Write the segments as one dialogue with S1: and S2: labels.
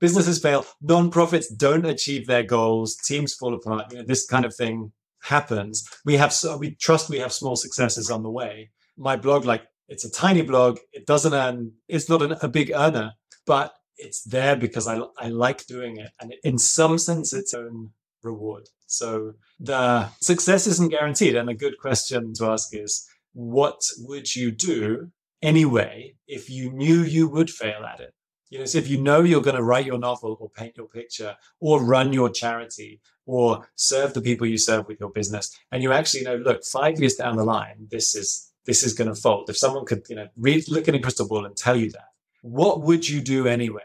S1: businesses fail, non-profits don't achieve their goals, teams fall apart. You know, this kind of thing happens. We have so we trust we have small successes on the way. My blog, like it's a tiny blog, it doesn't earn, it's not an, a big earner, but it's there because I I like doing it, and in some sense, its own reward. So the success isn't guaranteed. And a good question to ask is, what would you do anyway if you knew you would fail at it? You know, so if you know you're going to write your novel or paint your picture or run your charity or serve the people you serve with your business, and you actually know, look, five years down the line, this is this is going to fold. If someone could, you know, read, look in a crystal ball and tell you that, what would you do anyway?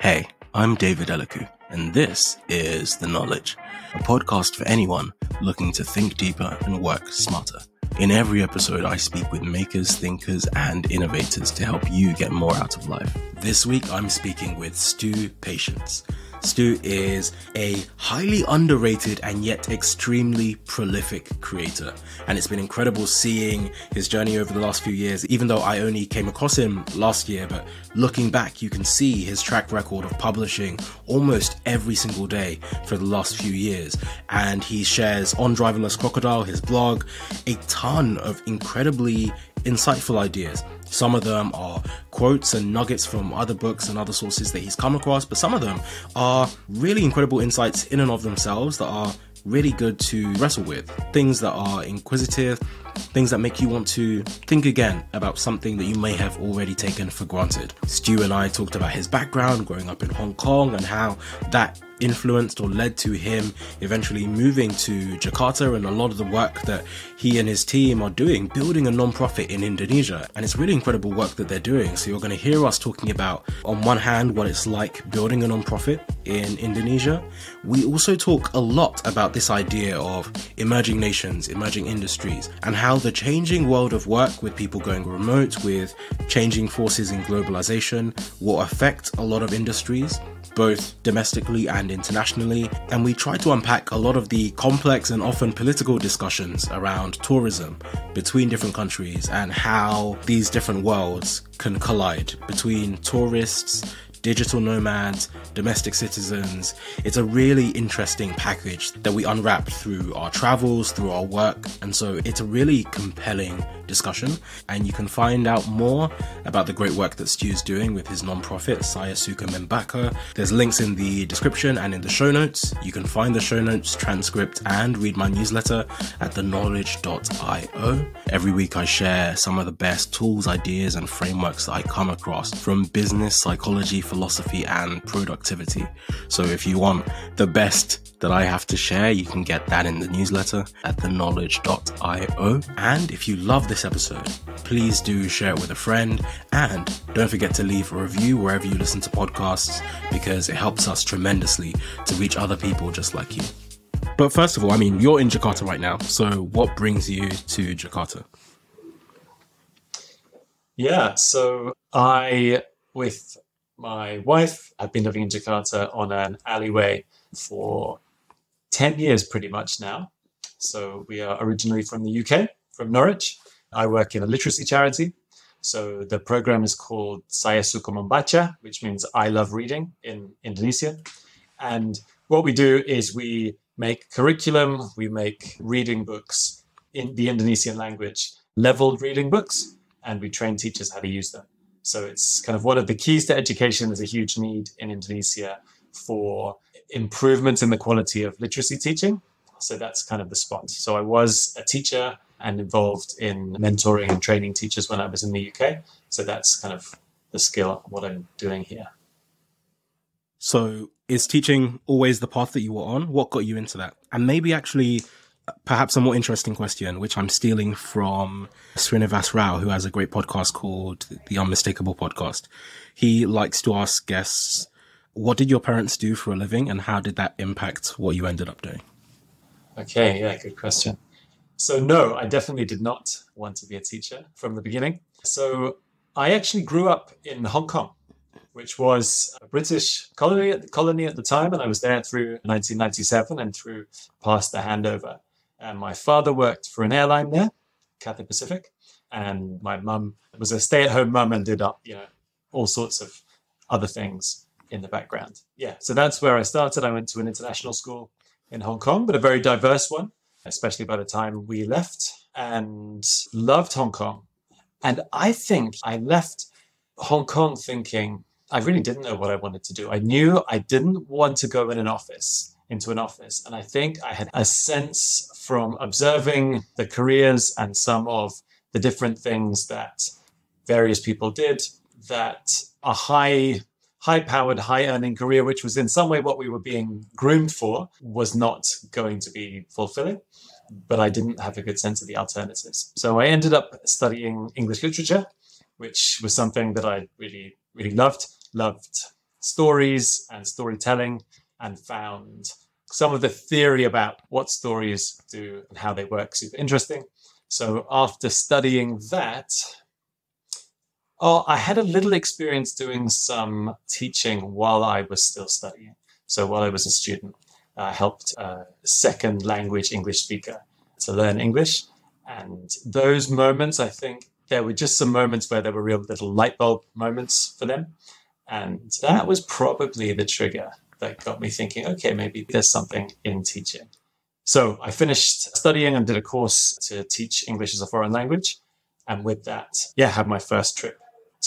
S2: Hey, I'm David Elikwu, and this is The Knowledge, a podcast for anyone looking to think deeper and work smarter. In every episode, I speak with makers, thinkers, and innovators to help you get more out of life. This week, I'm speaking with Stu Patience. Stu is a highly underrated and yet extremely prolific creator. And it's been incredible seeing his journey over the last few years, even though I only came across him last year. But looking back, you can see his track record of publishing almost every single day for the last few years. And he shares on Driverless Crocodile, his blog, a ton of incredibly insightful ideas. Some of them are quotes and nuggets from other books and other sources that he's come across, but some of them are really incredible insights in and of themselves that are really good to wrestle with. Things that are inquisitive, things that make you want to think again about something that you may have already taken for granted. Stu and I talked about his background growing up in Hong Kong and how that influenced or led to him eventually moving to Jakarta and a lot of the work that he and his team are doing, building a non-profit in Indonesia. And it's really incredible work that they're doing. So you're going to hear us talking about, on one hand, what it's like building a non-profit in Indonesia. We also talk a lot about this idea of emerging nations, emerging industries, and how the changing world of work with people going remote, with changing forces in globalization, will affect a lot of industries both domestically and internationally, and we try to unpack a lot of the complex and often political discussions around tourism between different countries and how these different worlds can collide between tourists, digital nomads, domestic citizens. It's a really interesting package that we unwrap through our travels, through our work, and so it's a really compelling discussion. And you can find out more about the great work that Stu's doing with his nonprofit, Saya Suka Membaca. There's links in the description and in the show notes. You can find the show notes, transcript, and read my newsletter at theknowledge.io. Every week I share some of the best tools, ideas, and frameworks that I come across from business, psychology, philosophy, and productivity. So if you want the best that I have to share, you can get that in the newsletter at theknowledge.io. And if you love this episode, please do share it with a friend and don't forget to leave a review wherever you listen to podcasts because it helps us tremendously to reach other people just like you. But first of all, I mean, you're in Jakarta right now. So what brings you to Jakarta?
S1: Yeah, so I, with my wife I've been living in Jakarta on an alleyway for 10 years pretty much now. So we are originally from the UK, from Norwich. I work in a literacy charity. So the program is called Saya Suka Membaca, which means I love reading in Indonesian. And what we do is we make curriculum, we make reading books in the Indonesian language, leveled reading books, and we train teachers how to use them. So it's kind of one of the keys to education. There's a huge need in Indonesia for improvements in the quality of literacy teaching. So that's kind of the spot. So I was a teacher and involved in mentoring and training teachers when I was in the UK. So that's kind of the skill, what I'm doing here.
S2: So is teaching always the path that you were on? What got you into that? And maybe actually perhaps a more interesting question, which I'm stealing from Srinivas Rao, who has a great podcast called The Unmistakable Podcast. He likes to ask guests, what did your parents do for a living and how did that impact what you ended up doing?
S1: Okay, yeah, good question. So, no, I definitely did not want to be a teacher from the beginning. So, I actually grew up in Hong Kong, which was a British colony at, colony at the time, and I was there through 1997 and through past the handover. And my father worked for an airline there, Cathay Pacific. and my mum was a stay-at-home mum and did up, you know, all sorts of other things in the background. Yeah, so that's where I started. I went to an international school in Hong Kong, but a very diverse one, especially by the time we left, and loved Hong Kong. And I think I left Hong Kong thinking I really didn't know what I wanted to do. I knew I didn't want to go in an office, into an office. And I think I had a sense from observing the careers and some of the different things that various people did that a high high powered, high earning career, which was in some way what we were being groomed for, was not going to be fulfilling. But I didn't have a good sense of the alternatives. So I ended up studying English literature, which was something that I really, really loved. Loved stories and storytelling, and found some of the theory about what stories do and how they work super interesting. So after studying that, Oh, I had a little experience doing some teaching while I was still studying. So while I was a student, I helped a second language English speaker to learn English. And those moments, I think there were just some moments where there were real little light bulb moments for them. And that was probably the trigger that got me thinking, okay, maybe there's something in teaching. So I finished studying and did a course to teach English as a foreign language. And with that, yeah, had my first trip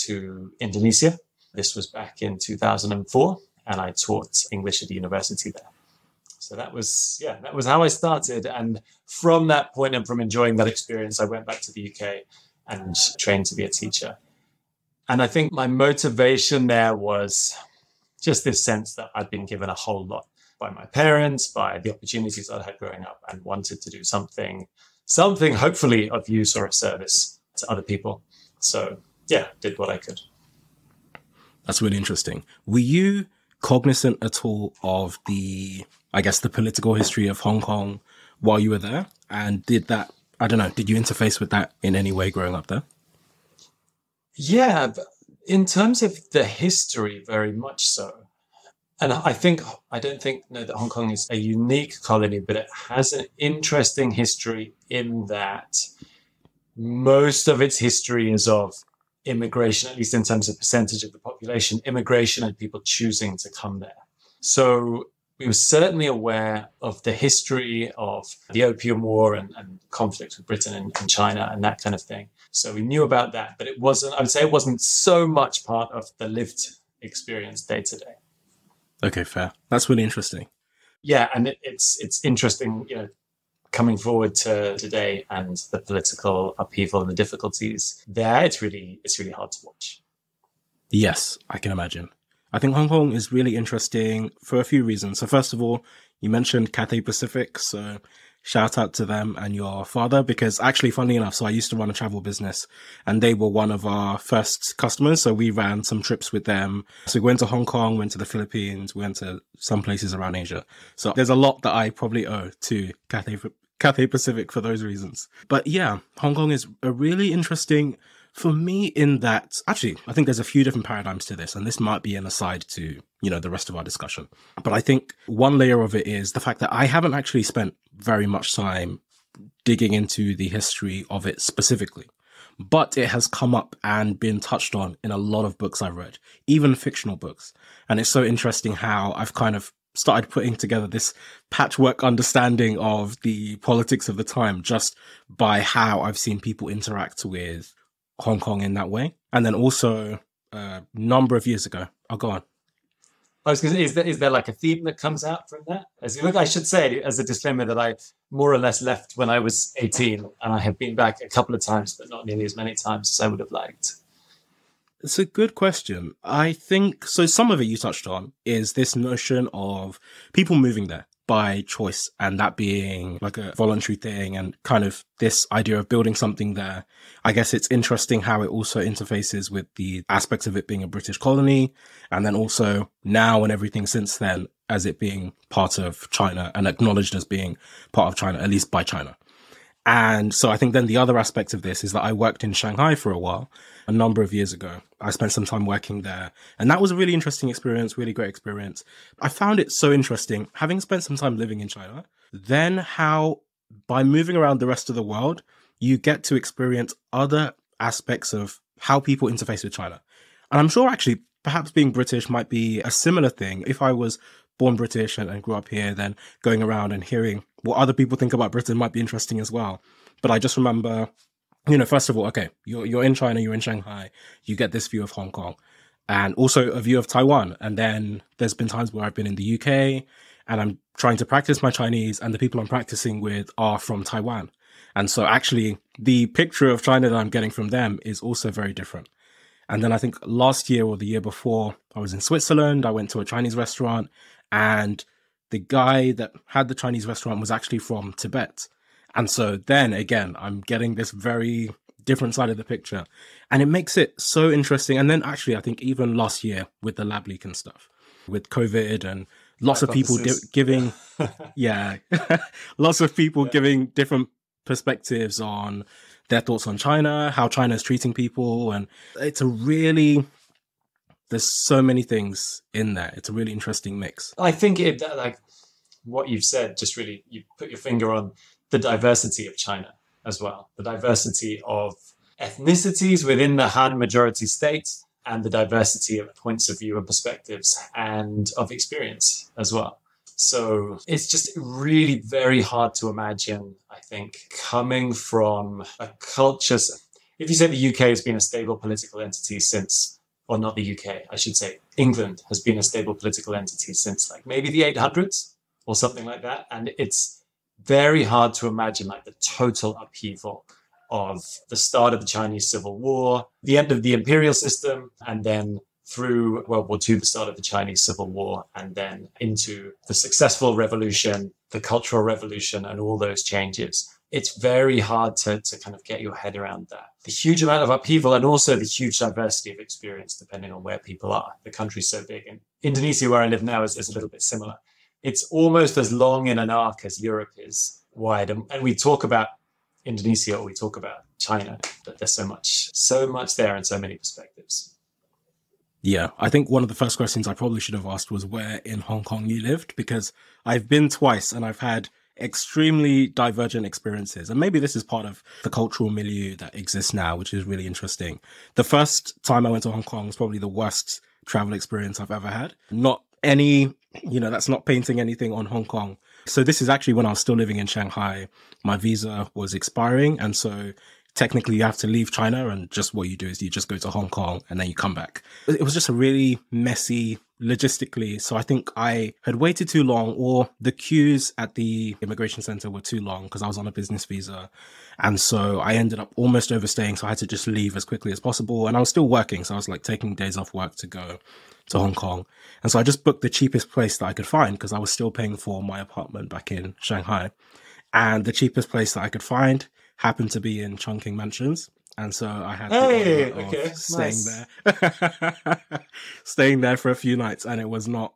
S1: to Indonesia. This was back in 2004, and I taught English at the university there. So that was, yeah, that was how I started. And from that point and from enjoying that experience, I went back to the UK and trained to be a teacher. And I think my motivation there was just this sense that I'd been given a whole lot by my parents, by the opportunities I'd had growing up, and wanted to do something, something hopefully of use or of service to other people. So yeah, did what I could.
S2: That's really interesting. Were you cognizant at all of the, I guess, the political history of Hong Kong while you were there? And did that, I don't know, did you interface with that in any way growing up there?
S1: Yeah, in terms of the history, very much so. And I think, I don't think no, that Hong Kong is a unique colony, but it has an interesting history in that most of its history is of immigration, at least in terms of percentage of the population, immigration and people choosing to come there. So we were certainly aware of the history of the Opium War and, and conflict with Britain and, and, China and that kind of thing. So we knew about that, but it wasn't, I would say it wasn't so much part of the lived experience day to day.
S2: Okay, fair. That's really interesting.
S1: Yeah, and it, it's it's interesting, you know, coming forward to today and the political upheaval and the difficulties there, it's really it's really hard to watch.
S2: Yes, I can imagine. I think Hong Kong is really interesting for a few reasons. So first of all, you mentioned Cathay Pacific, so shout out to them and your father because actually funny enough so i used to run a travel business and they were one of our first customers. So we ran some trips with them. So we went to hong kong went to the philippines went to some places around asia. So there's a lot that i probably owe to cathay Cathay Pacific for those reasons. But yeah, Hong Kong is a really interesting for me in that actually I think there's a few different paradigms to this and this might be an aside to, you know, the rest of our discussion. But I think one layer of it is the fact that I haven't actually spent very much time digging into the history of it specifically. But it has come up and been touched on in a lot of books I've read, even fictional books. And it's so interesting how I've kind of started putting together this patchwork understanding of the politics of the time just by how I've seen people interact with Hong Kong in that way. And then also a number of years ago, I'll oh, go on.
S1: I was going to say, is there, is there like a theme that comes out from that? As you look, I should say as a disclaimer that I more or less left when I was 18 and I have been back a couple of times, but not nearly as many times as I would have liked.
S2: It's a good question. I think so. Some of it you touched on is this notion of people moving there by choice and that being like a voluntary thing and kind of this idea of building something there. I guess it's interesting how it also interfaces with the aspects of it being a British colony and then also now and everything since then as it being part of China and acknowledged as being part of China, at least by China. And so I think then the other aspect of this is that I worked in Shanghai for a while, a number of years ago. I spent some time working there and that was a really interesting experience, really great experience. I found it so interesting having spent some time living in China, then how by moving around the rest of the world, you get to experience other aspects of how people interface with China. And I'm sure actually, perhaps being British might be a similar thing. If I was born British and, and grew up here, then going around and hearing what other people think about Britain might be interesting as well. But I just remember, you know, first of all, okay, you're, you're in China, you're in Shanghai, you get this view of Hong Kong and also a view of Taiwan. And then there's been times where I've been in the UK and I'm trying to practice my Chinese and the people I'm practicing with are from Taiwan. And so actually the picture of China that I'm getting from them is also very different. And then I think last year or the year before, I was in Switzerland. I went to a Chinese restaurant and the guy that had the Chinese restaurant was actually from Tibet. And so then again, I'm getting this very different side of the picture. And it makes it so interesting. And then actually, I think even last year with the lab leak and stuff, with COVID and lots of people di- giving, yeah, lots of people yeah. giving different perspectives on their thoughts on China, how China is treating people. And it's a really, there's so many things in there. It's a really interesting mix.
S1: I think it, like what you've said, just really, you put your finger on the diversity of China as well, the diversity of ethnicities within the Han majority state and the diversity of points of view and perspectives and of experience as well. So it's just really very hard to imagine, I think, coming from a culture. If you say the UK has been a stable political entity since, or not the UK, I should say, England has been a stable political entity since like maybe the 800s or something like that. And it's very hard to imagine like the total upheaval of the start of the Chinese Civil War, the end of the imperial system, and then through World War II, the start of the Chinese Civil War, and then into the successful revolution, the Cultural Revolution, and all those changes. It's very hard to, to kind of get your head around that. The huge amount of upheaval and also the huge diversity of experience depending on where people are. The country's so big. And Indonesia, where I live now, is, is a little bit similar. It's almost as long in an arc as Europe is wide. And, and we talk about Indonesia or we talk about China, but there's so much, so much there and so many perspectives.
S2: Yeah, I think one of the first questions I probably should have asked was where in Hong Kong you lived, because I've been twice and I've had extremely divergent experiences. And maybe this is part of the cultural milieu that exists now, which is really interesting. The first time I went to Hong Kong was probably the worst travel experience I've ever had. Not any, you know, that's not painting anything on Hong Kong. So this is actually when I was still living in Shanghai. My visa was expiring. And so technically you have to leave China and just what you do is you just go to Hong Kong and then you come back. It was just a really messy logistically. So I think I had waited too long or the queues at the immigration center were too long because I was on a business visa. And so I ended up almost overstaying. So I had to just leave as quickly as possible. And I was still working. So I was like taking days off work to go to Hong Kong. And so I just booked the cheapest place that I could find because I was still paying for my apartment back in Shanghai. And the cheapest place that I could find happened to be in Chungking Mansions. And so I had
S1: hey, okay,
S2: staying nice. there, staying there for a few nights, and it was not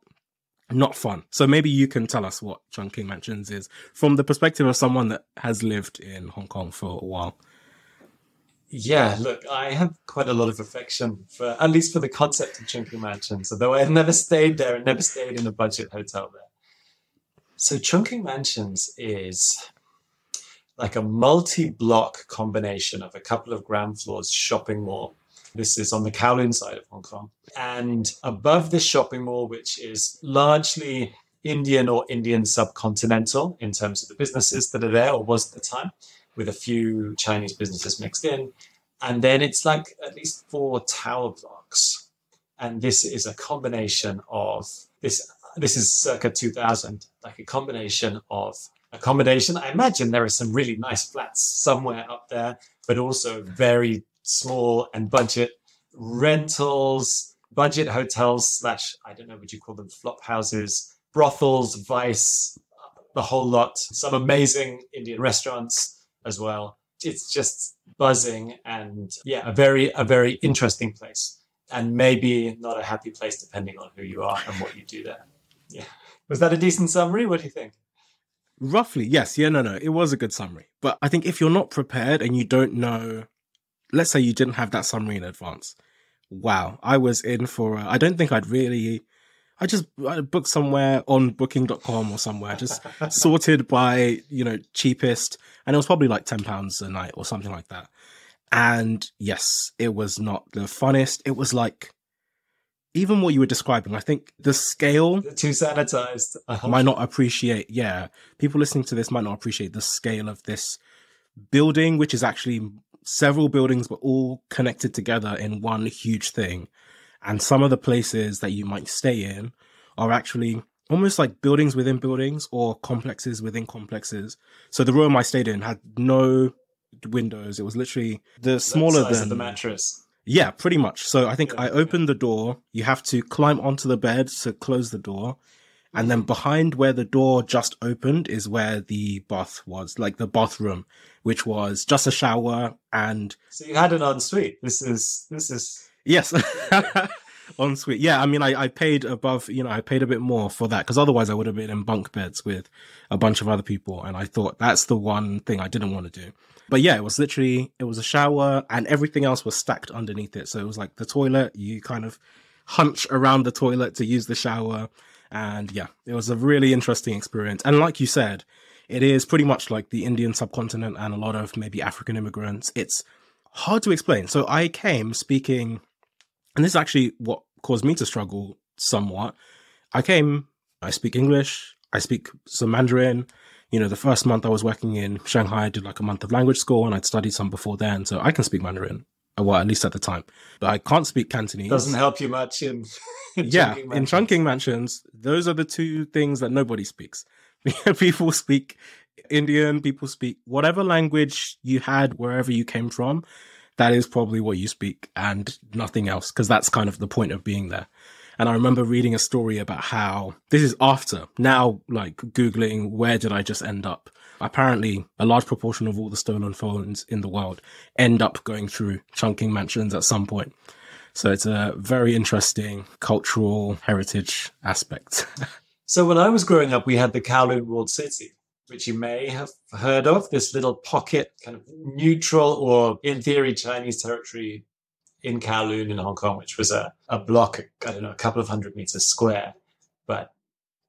S2: not fun. So maybe you can tell us what Chungking Mansions is from the perspective of someone that has lived in Hong Kong for a while.
S1: Yeah, look, I have quite a lot of affection for at least for the concept of Chungking Mansions, although I've never stayed there and never stayed in a budget hotel there. So Chungking Mansions is like a multi-block combination of a couple of ground floors shopping mall. This is on the Kowloon side of Hong Kong. And above this shopping mall, which is largely Indian or Indian subcontinental in terms of the businesses that are there or was at the time, with a few Chinese businesses mixed in. And then it's like at least four tower blocks. And this is a combination of this this is circa 2000, like a combination of accommodation. I imagine there are some really nice flats somewhere up there, but also very small and budget rentals, budget hotels slash I don't know, would you call them flop houses, brothels, vice, the whole lot. Some amazing Indian restaurants as well. It's just buzzing and yeah, a very a very interesting place. And maybe not a happy place depending on who you are and what you do there. Yeah. Was that a decent summary? What do you think?
S2: Roughly, yes. Yeah, no, no. It was a good summary. But I think if you're not prepared and you don't know, let's say you didn't have that summary in advance. Wow. I was in for, I don't think I'd really I just I booked somewhere on booking.com or somewhere, just sorted by, you know, cheapest. And it was probably like £10 a night or something like that. And yes, it was not the funnest. It was like, even what you were describing, I think the scale
S1: too sanitized.
S2: Uh-huh. Might not appreciate, yeah. People listening to this might not appreciate the scale of this building, which is actually several buildings, but all connected together in one huge thing. And some of the places that you might stay in are actually almost like buildings within buildings or complexes within complexes. So the room I stayed in had no windows. It was literally the smaller than
S1: the mattress.
S2: Yeah, pretty much. So I think yeah, I opened yeah. the door. You have to climb onto the bed to close the door. And then mm-hmm. behind where the door just opened is where the bath was, like the bathroom, which was just a shower and.
S1: So you had an ensuite. This is this is.
S2: Yes, ensuite. Yeah, I mean, I, I paid above. You know, I paid a bit more for that because otherwise I would have been in bunk beds with a bunch of other people, and I thought that's the one thing I didn't want to do. But yeah, it was literally it was a shower and everything else was stacked underneath it. So it was like the toilet. You kind of hunch around the toilet to use the shower. And yeah, it was a really interesting experience. And like you said, it is pretty much like the Indian subcontinent and a lot of maybe African immigrants. It's hard to explain. So I came speaking, and this is actually what caused me to struggle somewhat. I came, I speak English, I speak some Mandarin, you know, the first month I was working in Shanghai, I did like a month of language school and I'd studied some before then. So I can speak Mandarin. Uh, well, at least at the time, but I can't speak Cantonese.
S1: Doesn't help you much in,
S2: in yeah, in Chungking Mansions. Those are the two things that nobody speaks. people speak Indian, people speak whatever language you had wherever you came from. That is probably what you speak and nothing else, because that's kind of the point of being there. And I remember reading a story about how this is after now, like Googling, where did I just end up? Apparently, a large proportion of all the stolen phones in the world end up going through Chungking Mansions at some point. So it's a very interesting cultural heritage aspect.
S1: so when I was growing up, we had the Kowloon Walled City, which you may have heard of, this little pocket, kind of neutral or in theory Chinese territory in Kowloon in Hong Kong, which was a, a block, I don't know, a couple of hundred meters square, but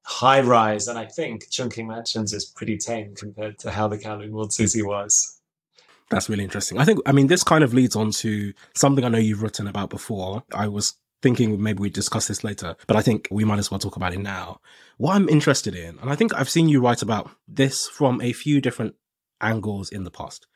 S1: high rise. And I think Chungking Mansions is pretty tame compared to how the Kowloon Walled City was.
S2: That's really interesting. I think, I mean, this kind of leads on to something I know you've written about before. I was thinking maybe we discuss this later, but I think we might as well talk about it now. What I'm interested in, and I think I've seen you write about this from a few different angles in the past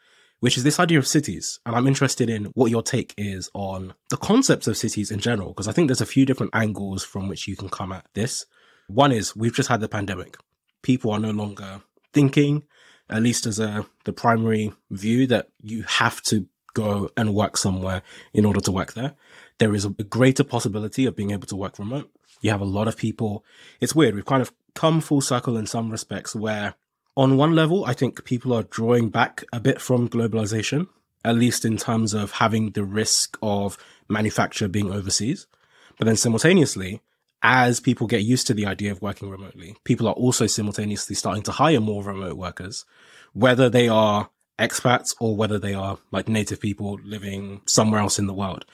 S2: which is this idea of cities. And I'm interested in what your take is on the concepts of cities in general, because I think there's a few different angles from which you can come at this. One is we've just had the pandemic. People are no longer thinking, at least as a the primary view, that you have to go and work somewhere in order to work there. There is a greater possibility of being able to work remote. You have a lot of people. It's weird. We've kind of come full circle in some respects where on one level, I think people are drawing back a bit from globalization, at least in terms of having the risk of manufacture being overseas. But then simultaneously, as people get used to the idea of working remotely, people are also simultaneously starting to hire more remote workers, whether they are expats or whether they are like native people living somewhere else in the world.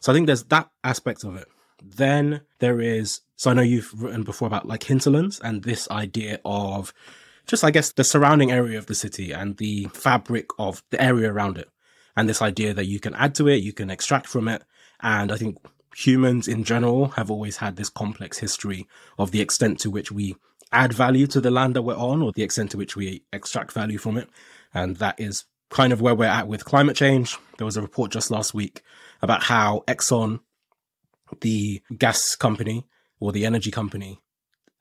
S2: So I think there's that aspect of it. Then there is, so I know you've written before about like hinterlands and this idea of just, I guess, the surrounding area of the city and the fabric of the area around it. And this idea that you can add to it, you can extract from it. And I think humans in general have always had this complex history of the extent to which we add value to the land that we're on or the extent to which we extract value from it. And that is kind of where we're at with climate change. There was a report just last week about how Exxon, the gas company or the energy company,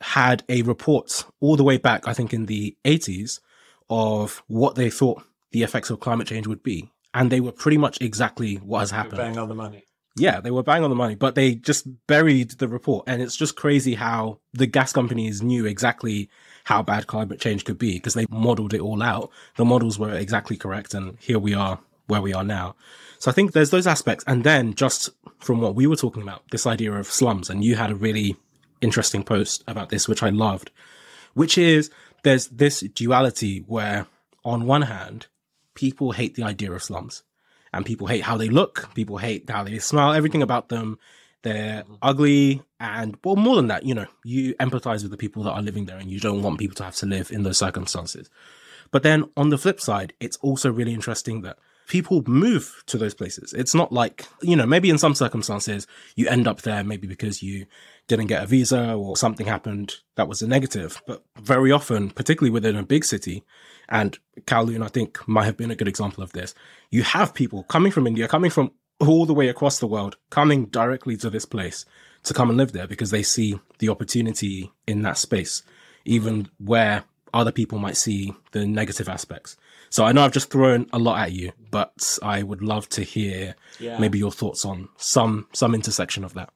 S2: had a report all the way back, I think in the 80s, of what they thought the effects of climate change would be. And they were pretty much exactly what has happened.
S1: Bang on the money.
S2: Yeah, they were bang on the money, but they just buried the report. And it's just crazy how the gas companies knew exactly how bad climate change could be because they modeled it all out. The models were exactly correct. And here we are where we are now. So I think there's those aspects. And then just from what we were talking about, this idea of slums, and you had a really interesting post about this, which I loved, which is there's this duality where, on one hand, people hate the idea of slums and people hate how they look, people hate how they smell, everything about them. They're ugly. And well, more than that, you know, you empathize with the people that are living there and you don't want people to have to live in those circumstances. But then on the flip side, it's also really interesting that people move to those places. It's not like, you know, maybe in some circumstances you end up there maybe because you didn't get a visa or something happened that was a negative. But very often, particularly within a big city, and Kowloon, I think, might have been a good example of this, you have people coming from India, coming from all the way across the world, coming directly to this place to come and live there because they see the opportunity in that space, even where other people might see the negative aspects. So I know I've just thrown a lot at you, but I would love to hear yeah. maybe your thoughts on some some intersection of that.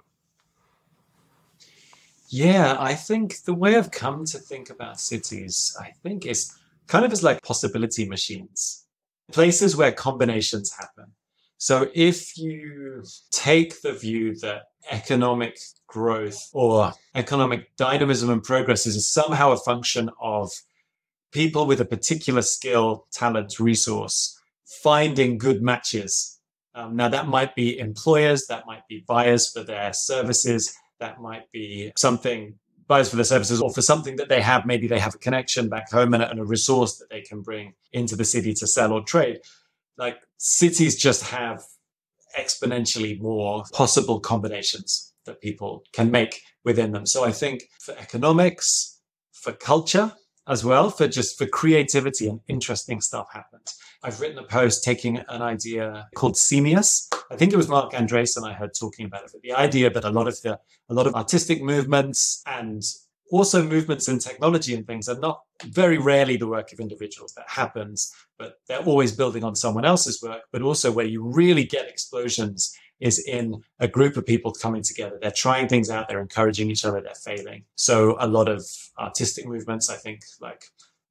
S1: Yeah, I think the way I've come to think about cities, I think is kind of as like possibility machines, places where combinations happen. So if you take the view that economic growth or economic dynamism and progress is somehow a function of people with a particular skill, talent, resource, finding good matches. Um, now, that might be employers, that might be buyers for their services, that might be something buyers for their services or for something that they have. Maybe they have a connection back home and a, and a resource that they can bring into the city to sell or trade. Like cities just have exponentially more possible combinations that people can make within them. So I think for economics, for culture, as well for just for creativity and interesting stuff happens. I've written a post taking an idea called Scenius. I think it was Marc Andreessen I heard talking about it, but the idea that a lot of the a lot of artistic movements and also movements in technology and things are not very rarely the work of individuals that happens but they're always building on someone else's work but also where you really get explosions is in a group of people coming together. They're trying things out, they're encouraging each other, they're failing. So a lot of artistic movements, I think, like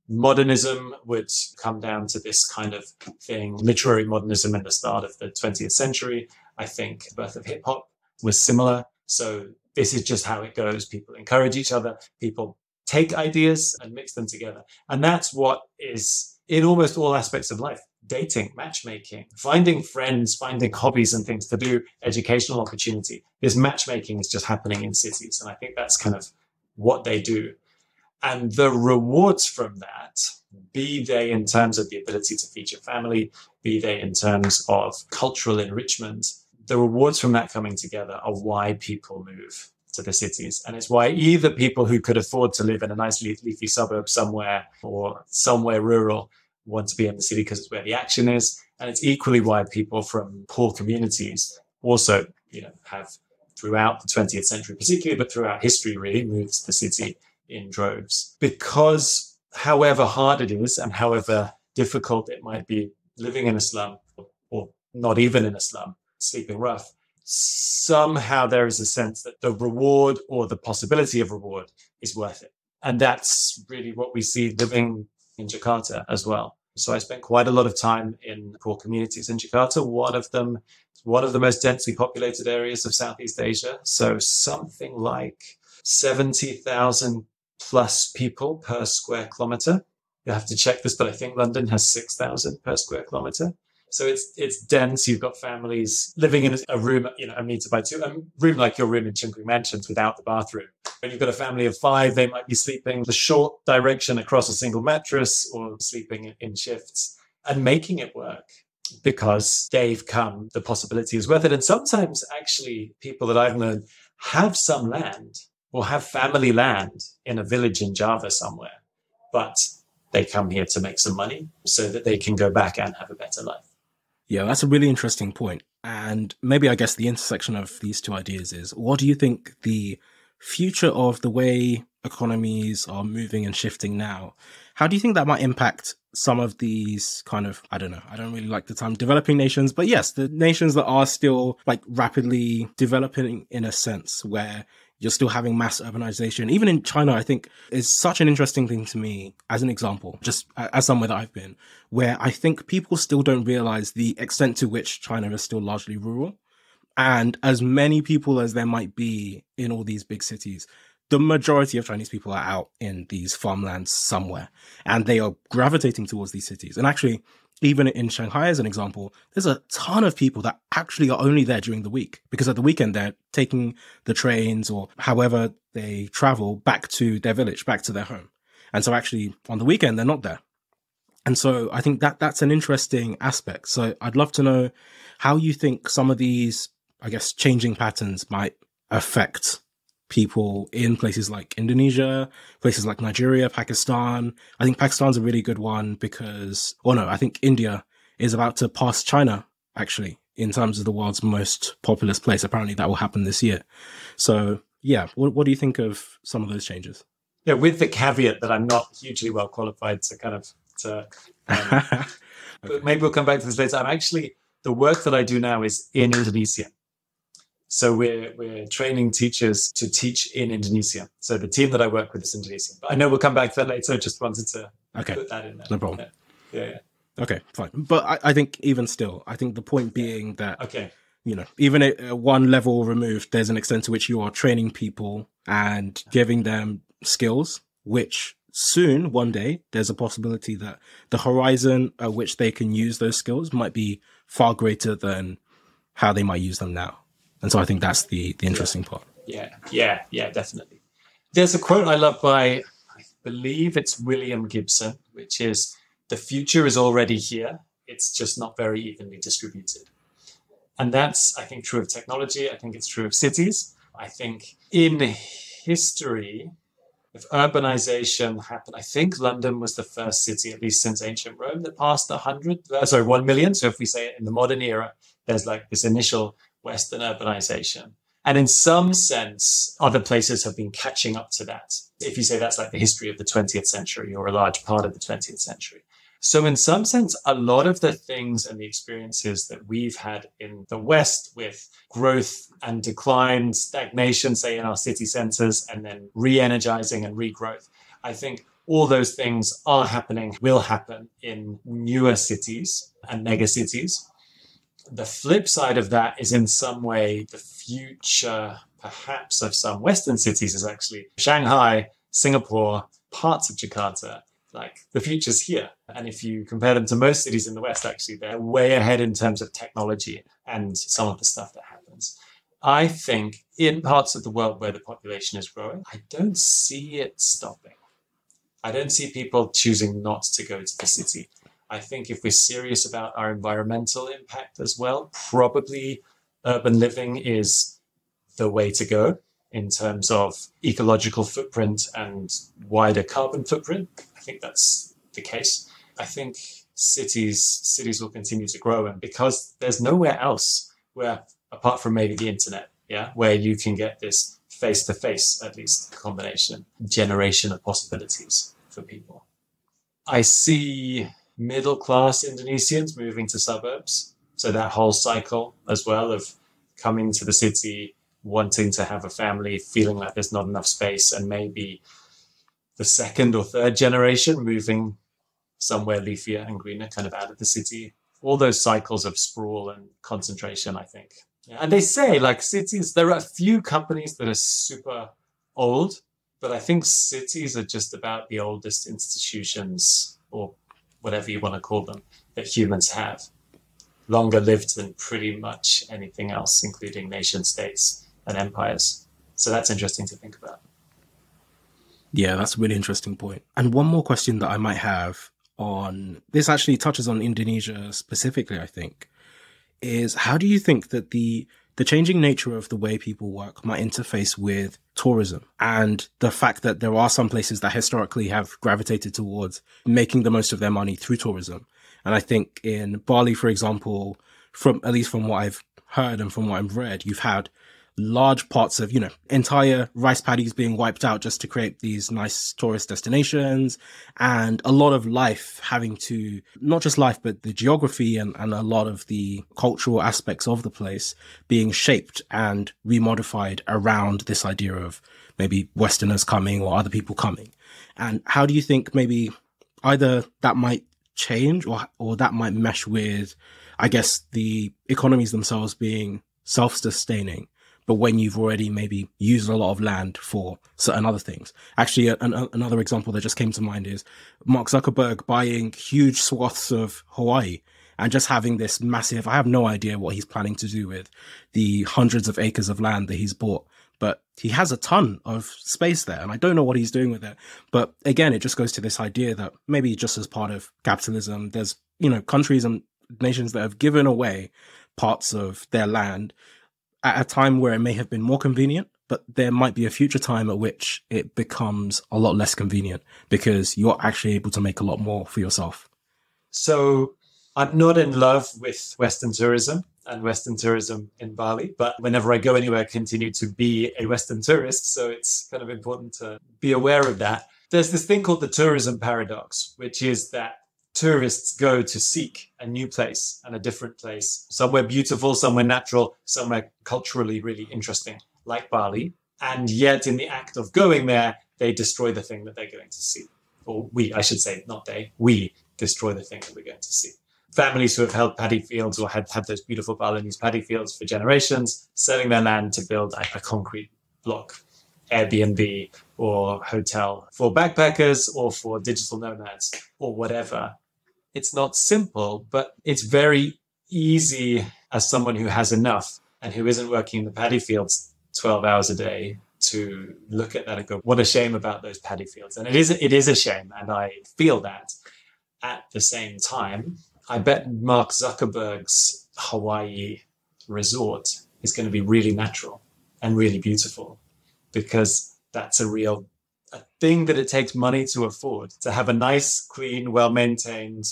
S1: modernism would come down to this kind of thing. Literary modernism in the start of the 20th century. I think the birth of hip hop was similar. So this is just how it goes. People encourage each other. People take ideas and mix them together. And that's what is in almost all aspects of life dating, matchmaking, finding friends, finding hobbies and things to do, educational opportunity. This matchmaking is just happening in cities. And I think that's kind of what they do. And the rewards from that, be they in terms of the ability to feed your family, be they in terms of cultural enrichment, the rewards from that coming together are why people move to the cities. And it's why either people who could afford to live in a nice leafy suburb somewhere or somewhere rural want to be in the city because it's where the action is. And it's equally why people from poor communities also, you know, have throughout the 20th century, particularly, but throughout history, really moved to the city in droves. Because however hard it is and however difficult it might be living in a slum or not even in a slum, sleeping rough, somehow there is a sense that the reward or the possibility of reward is worth it. And that's really what we see living in Jakarta as well. So I spent quite a lot of time in poor communities in Jakarta. One of them, one of the most densely populated areas of Southeast Asia. So something like 70,000 plus people per square kilometer. You have to check this, but I think London has 6,000 per square kilometer. So it's it's dense. You've got families living in a room, you know, a meter by two, a room like your room in Chungking Mansions without the bathroom. When you've got a family of five, they might be sleeping the short direction across a single mattress or sleeping in shifts and making it work because they've come, the possibility is worth it. And sometimes actually people that I've known have some land or have family land in a village in Java somewhere, but they come here to make some money so that they can go back and have a better life.
S2: Yeah, that's a really interesting point. And maybe I guess the intersection of these two ideas is what do you think the future of the way economies are moving and shifting now? How do you think that might impact some of these kind of, I don't know, I don't really like the term developing nations, but yes, the nations that are still like rapidly developing in a sense where you're still having mass urbanization. Even in China, I think is such an interesting thing to me as an example, just as somewhere that I've been, where I think people still don't realize the extent to which China is still largely rural. And as many people as there might be in all these big cities, the majority of Chinese people are out in these farmlands somewhere and they are gravitating towards these cities. And actually, even in Shanghai, as an example, there's a ton of people that actually are only there during the week because at the weekend they're taking the trains or however they travel back to their village, back to their home. And so actually on the weekend, they're not there. And so I think that that's an interesting aspect. So I'd love to know how you think some of these, I guess, changing patterns might affect people in places like Indonesia, places like Nigeria, Pakistan. I think Pakistan's a really good one because, or no, I think India is about to pass China actually in terms of the world's most populous place. Apparently that will happen this year. So yeah, what, what do you think of some of those changes?
S1: Yeah, with the caveat that I'm not hugely well qualified to kind of to, um, but maybe we'll come back to this later. I'm actually the work that I do now is in Indonesia. So we're we're training teachers to teach in Indonesia. So the team that I work with is Indonesian. But I know we'll come back to that later. Just wanted to
S2: okay.
S1: put that in there.
S2: No problem.
S1: Yeah, yeah.
S2: yeah. Okay, fine. But I, I, think even still, I think the point being that
S1: okay,
S2: you know, even at one level removed, there's an extent to which you are training people and giving them skills, which soon, one day, there's a possibility that the horizon at which they can use those skills might be far greater than how they might use them now. And so I think that's the the interesting part.
S1: Yeah, yeah, yeah, definitely. There's a quote I love by I believe it's William Gibson, which is the future is already here. It's just not very evenly distributed. And that's, I think, true of technology. I think it's true of cities. I think in history, if urbanization happened, I think London was the first city, at least since ancient Rome, that passed 100, uh, sorry, 1 million. So if we say it in the modern era, there's like this initial Western urbanization. And in some sense, other places have been catching up to that. If you say that's like the history of the 20th century or a large part of the 20th century. So, in some sense, a lot of the things and the experiences that we've had in the West with growth and decline, stagnation, say in our city centers, and then re energizing and regrowth, I think all those things are happening, will happen in newer cities and mega cities. The flip side of that is, in some way, the future, perhaps, of some Western cities is actually Shanghai, Singapore, parts of Jakarta like the future's here. And if you compare them to most cities in the West, actually, they're way ahead in terms of technology and some of the stuff that happens. I think in parts of the world where the population is growing, I don't see it stopping. I don't see people choosing not to go to the city. I think if we're serious about our environmental impact as well, probably urban living is the way to go in terms of ecological footprint and wider carbon footprint. I think that's the case. I think cities cities will continue to grow, and because there's nowhere else where, apart from maybe the internet, yeah, where you can get this face to face, at least combination, generation of possibilities for people. I see middle class Indonesians moving to suburbs. So that whole cycle as well of coming to the city, wanting to have a family, feeling like there's not enough space, and maybe the second or third generation moving somewhere leafier and greener, kind of out of the city. All those cycles of sprawl and concentration, I think. And they say, like cities, there are a few companies that are super old, but I think cities are just about the oldest institutions or whatever you want to call them that humans have. Longer lived than pretty much anything else, including nation states and empires. So that's interesting to think about.
S2: Yeah, that's a really interesting point. And one more question that I might have on this actually touches on Indonesia specifically, I think, is how do you think that the the changing nature of the way people work might interface with tourism and the fact that there are some places that historically have gravitated towards making the most of their money through tourism. And I think in Bali, for example, from at least from what I've heard and from what I've read, you've had large parts of, you know, entire rice paddies being wiped out just to create these nice tourist destinations and a lot of life having to, not just life, but the geography and, and a lot of the cultural aspects of the place being shaped and remodified around this idea of maybe Westerners coming or other people coming. And how do you think maybe either that might change or, or that might mesh with, I guess, the economies themselves being self-sustaining but when you've already maybe used a lot of land for certain other things. Actually, an, another example that just came to mind is Mark Zuckerberg buying huge swaths of Hawaii and just having this massive, I have no idea what he's planning to do with the hundreds of acres of land that he's bought but he has a ton of space there and I don't know what he's doing with it. But again, it just goes to this idea that maybe just as part of capitalism, there's, you know, countries and nations that have given away parts of their land at a time where it may have been more convenient, but there might be a future time at which it becomes a lot less convenient because you're actually able to make a lot more for yourself.
S1: So I'm not in love with Western tourism and Western tourism in Bali. But whenever I go anywhere, I continue to be a Western tourist. So it's kind of important to be aware of that. There's this thing called the tourism paradox, which is that tourists go to seek a new place and a different place, somewhere beautiful, somewhere natural, somewhere culturally really interesting, like Bali. And yet, in the act of going there, they destroy the thing that they're going to see. Or we, I should say, not they, we destroy the thing that we're going to see families who have held paddy fields or had had those beautiful Balinese paddy fields for generations, selling their land to build a, a concrete block, Airbnb or hotel for backpackers or for digital nomads or whatever. It's not simple, but it's very easy as someone who has enough and who isn't working in the paddy fields 12 hours a day to look at that and go, what a shame about those paddy fields. And it is, it is a shame. And I feel that at the same time, I bet Mark Zuckerberg's Hawaii resort is going to be really natural and really beautiful because that's a real a thing that it takes money to afford to have a nice, clean, well maintained,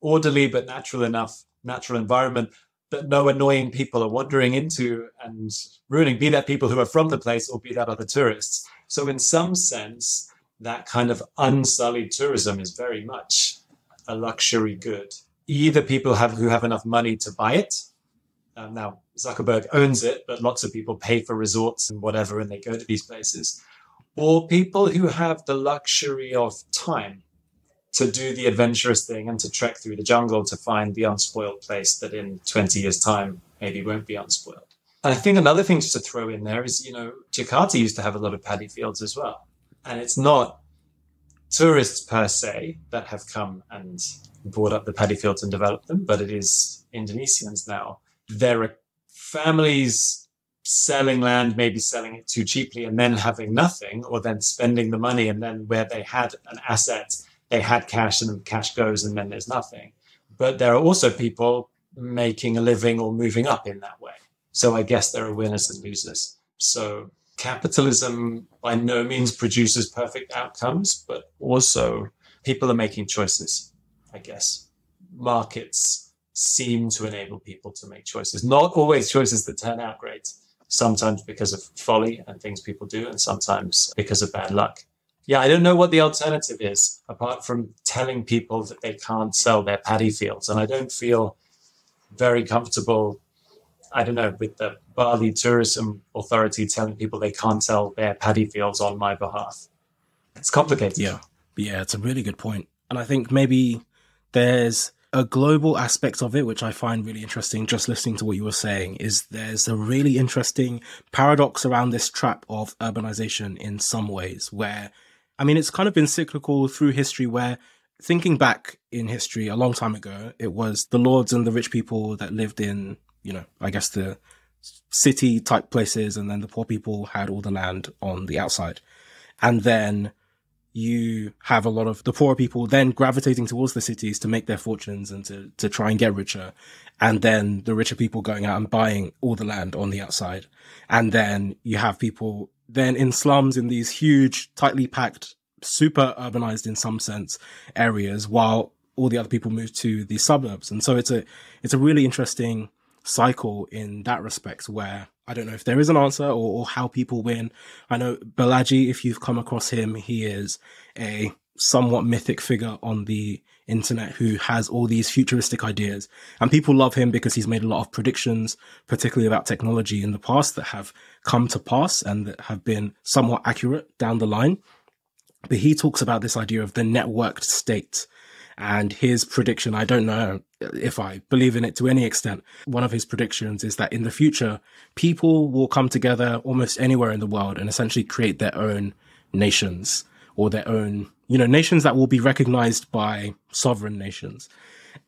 S1: orderly but natural enough natural environment that no annoying people are wandering into and ruining, be that people who are from the place or be that other tourists. So, in some sense, that kind of unsullied tourism is very much a luxury good either people have who have enough money to buy it. Um, now Zuckerberg owns it, but lots of people pay for resorts and whatever, and they go to these places, or people who have the luxury of time to do the adventurous thing and to trek through the jungle to find the unspoiled place that in 20 years' time maybe won't be unspoiled. I think another thing just to throw in there is, you know, Jakarta used to have a lot of paddy fields as well. And it's not tourists per se that have come and bought up the paddy fields and developed them, but it is Indonesians now. There are families selling land, maybe selling it too cheaply and then having nothing, or then spending the money and then where they had an asset, they had cash and the cash goes and then there's nothing. But there are also people making a living or moving up in that way. So I guess there are winners and losers. So capitalism by no means produces perfect outcomes, but also people are making choices. I guess, markets seem to enable people to make choices. Not always choices that turn out great, sometimes because of folly and things people do, and sometimes because of bad luck. Yeah, I don't know what the alternative is apart from telling people that they can't sell their paddy fields. And I don't feel very comfortable, I don't know, with the Bali Tourism Authority telling people they can't sell their paddy fields on my behalf. It's complicated.
S2: Yeah. Yeah, it's a really good point. And I think maybe there's a global aspect of it, which I find really interesting, just listening to what you were saying, is there's a really interesting paradox around this trap of urbanization in some ways, where, I mean, it's kind of been cyclical through history, where thinking back in history a long time ago, it was the lords and the rich people that lived in, you know, I guess the city type places, and then the poor people had all the land on the outside. And then you have a lot of the poorer people then gravitating towards the cities to make their fortunes and to, to try and get richer. And then the richer people going out and buying all the land on the outside. And then you have people then in slums in these huge, tightly packed, super urbanized in some sense areas while all the other people move to the suburbs. And so it's a, it's a really interesting cycle in that respect where I don't know if there is an answer or, or, how people win. I know Balaji, if you've come across him, he is a somewhat mythic figure on the internet who has all these futuristic ideas. And people love him because he's made a lot of predictions, particularly about technology in the past that have come to pass and that have been somewhat accurate down the line. But he talks about this idea of the networked state And his prediction, I don't know if I believe in it to any extent. One of his predictions is that in the future, people will come together almost anywhere in the world and essentially create their own nations or their own, you know, nations that will be recognized by sovereign nations.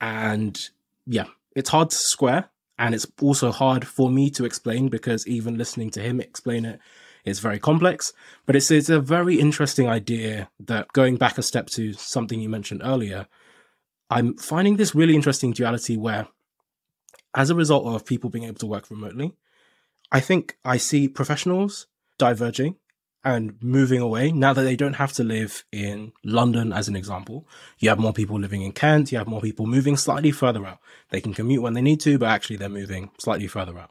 S2: And yeah, it's hard to square. And it's also hard for me to explain because even listening to him explain it is very complex. But it's, it's a very interesting idea that going back a step to something you mentioned earlier, I'm finding this really interesting duality where, as a result of people being able to work remotely, I think I see professionals diverging and moving away now that they don't have to live in London, as an example. You have more people living in Kent, you have more people moving slightly further out. They can commute when they need to, but actually they're moving slightly further out.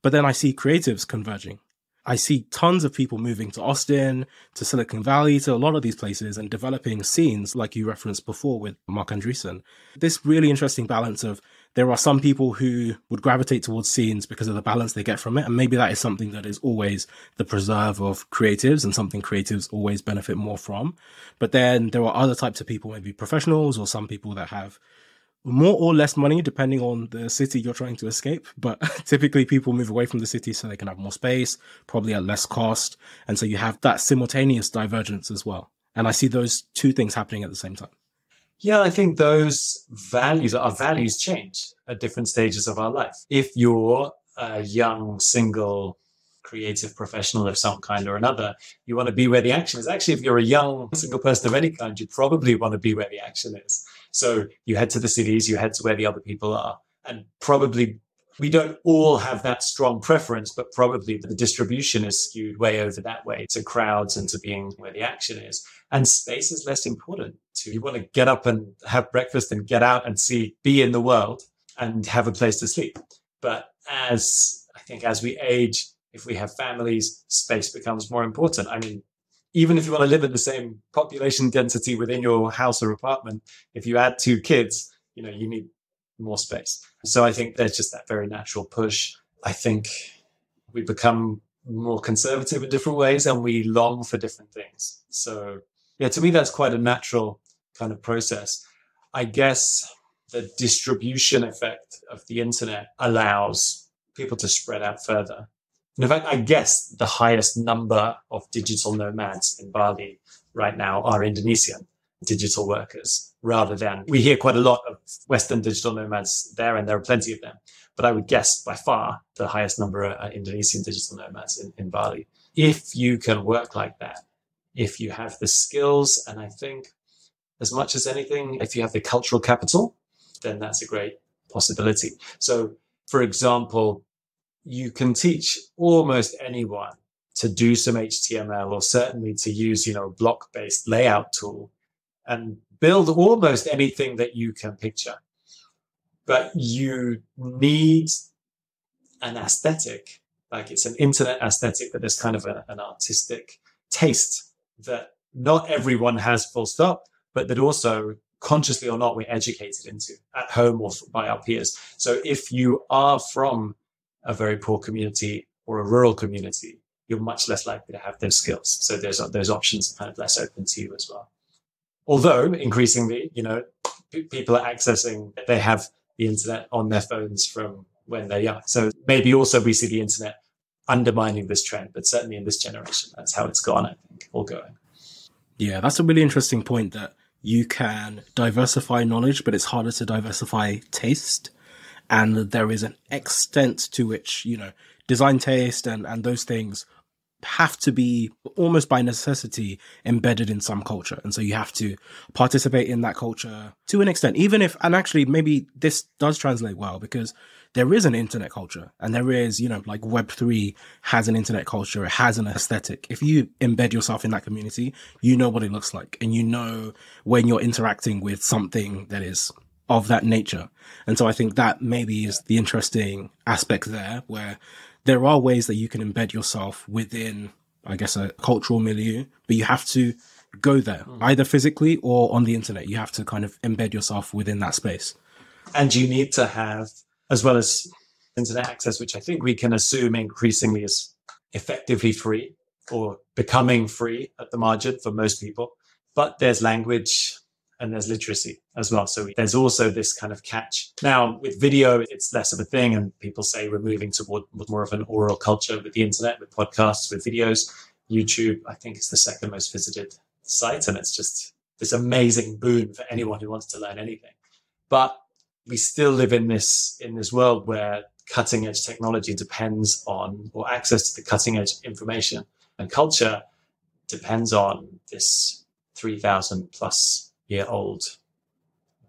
S2: But then I see creatives converging. I see tons of people moving to Austin, to Silicon Valley, to a lot of these places and developing scenes like you referenced before with Marc Andreessen. This really interesting balance of there are some people who would gravitate towards scenes because of the balance they get from it. And maybe that is something that is always the preserve of creatives and something creatives always benefit more from. But then there are other types of people, maybe professionals or some people that have more or less money depending on the city you're trying to escape. But typically people move away from the city so they can have more space, probably at less cost. And so you have that simultaneous divergence as well. And I see those two things happening at the same time.
S1: Yeah, I think those values, our values change at different stages of our life. If you're a young, single, creative professional of some kind or another, you want to be where the action is. Actually, if you're a young, single person of any kind, you probably want to be where the action is. So you head to the cities, you head to where the other people are. And probably we don't all have that strong preference, but probably the distribution is skewed way over that way to crowds and to being where the action is. And space is less important to you want to get up and have breakfast and get out and see, be in the world and have a place to sleep. But as I think as we age, if we have families, space becomes more important. I mean, even if you want to live in the same population density within your house or apartment, if you add two kids, you know, you need more space. So I think there's just that very natural push. I think we become more conservative in different ways and we long for different things. So yeah, to me, that's quite a natural kind of process. I guess the distribution effect of the internet allows people to spread out further. And in fact, I guess the highest number of digital nomads in Bali right now are Indonesian digital workers rather than we hear quite a lot of Western digital nomads there, and there are plenty of them. But I would guess by far the highest number are Indonesian digital nomads in, in Bali. If you can work like that, if you have the skills, and I think as much as anything, if you have the cultural capital, then that's a great possibility. So, for example, you can teach almost anyone to do some HTML or certainly to use, you know, block based layout tool and build almost anything that you can picture. But you need an aesthetic, like it's an internet aesthetic, but there's kind of a, an artistic taste that not everyone has full stop, but that also consciously or not, we're educated into at home or by our peers. So if you are from a very poor community or a rural community, you're much less likely to have those skills. So there's those options are kind of less open to you as well. Although increasingly, you know, p- people are accessing, they have the internet on their phones from when they're young. So maybe also we see the internet undermining this trend, but certainly in this generation, that's how it's gone, I think, or going.
S2: Yeah, that's a really interesting point that you can diversify knowledge, but it's harder to diversify taste. And there is an extent to which, you know, design taste and, and those things have to be almost by necessity embedded in some culture. And so you have to participate in that culture to an extent, even if, and actually maybe this does translate well because there is an internet culture and there is, you know, like Web3 has an internet culture, it has an aesthetic. If you embed yourself in that community, you know what it looks like and you know when you're interacting with something that is of that nature. And so I think that maybe is the interesting aspect there where there are ways that you can embed yourself within, I guess, a cultural milieu, but you have to go there mm. either physically or on the internet. You have to kind of embed yourself within that space.
S1: And you need to have, as well as internet access, which I think we can assume increasingly is effectively free or becoming free at the margin for most people. But there's language and there's literacy as well. So there's also this kind of catch. Now with video, it's less of a thing, and people say we're moving toward more of an oral culture with the internet, with podcasts, with videos. YouTube, I think, is the second most visited site, and it's just this amazing boon for anyone who wants to learn anything. But we still live in this in this world where cutting edge technology depends on, or access to the cutting edge information and culture depends on this 3,000 plus year old,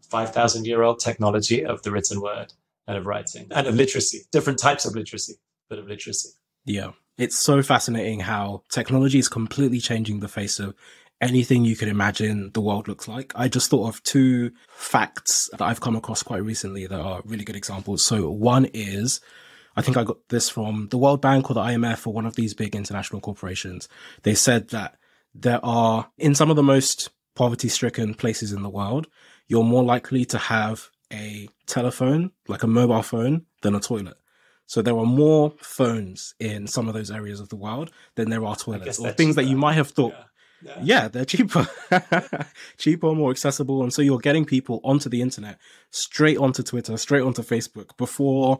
S1: 5,000 year old technology of the written word and of writing and of literacy, different types of literacy, but of literacy.
S2: Yeah. It's so fascinating how technology is completely changing the face of anything you could imagine the world looks like. I just thought of two facts that I've come across quite recently that are really good examples. So one is, I think I got this from the World Bank or the IMF or one of these big international corporations. They said that there are, in some of the most poverty stricken places in the world, you're more likely to have a telephone, like a mobile phone, than a toilet. So there are more phones in some of those areas of the world than there are toilets, or things that you might have thought. Yeah. Yeah. yeah. they're cheaper, cheaper, more accessible, and so you're getting people onto the internet, straight onto Twitter, straight onto Facebook before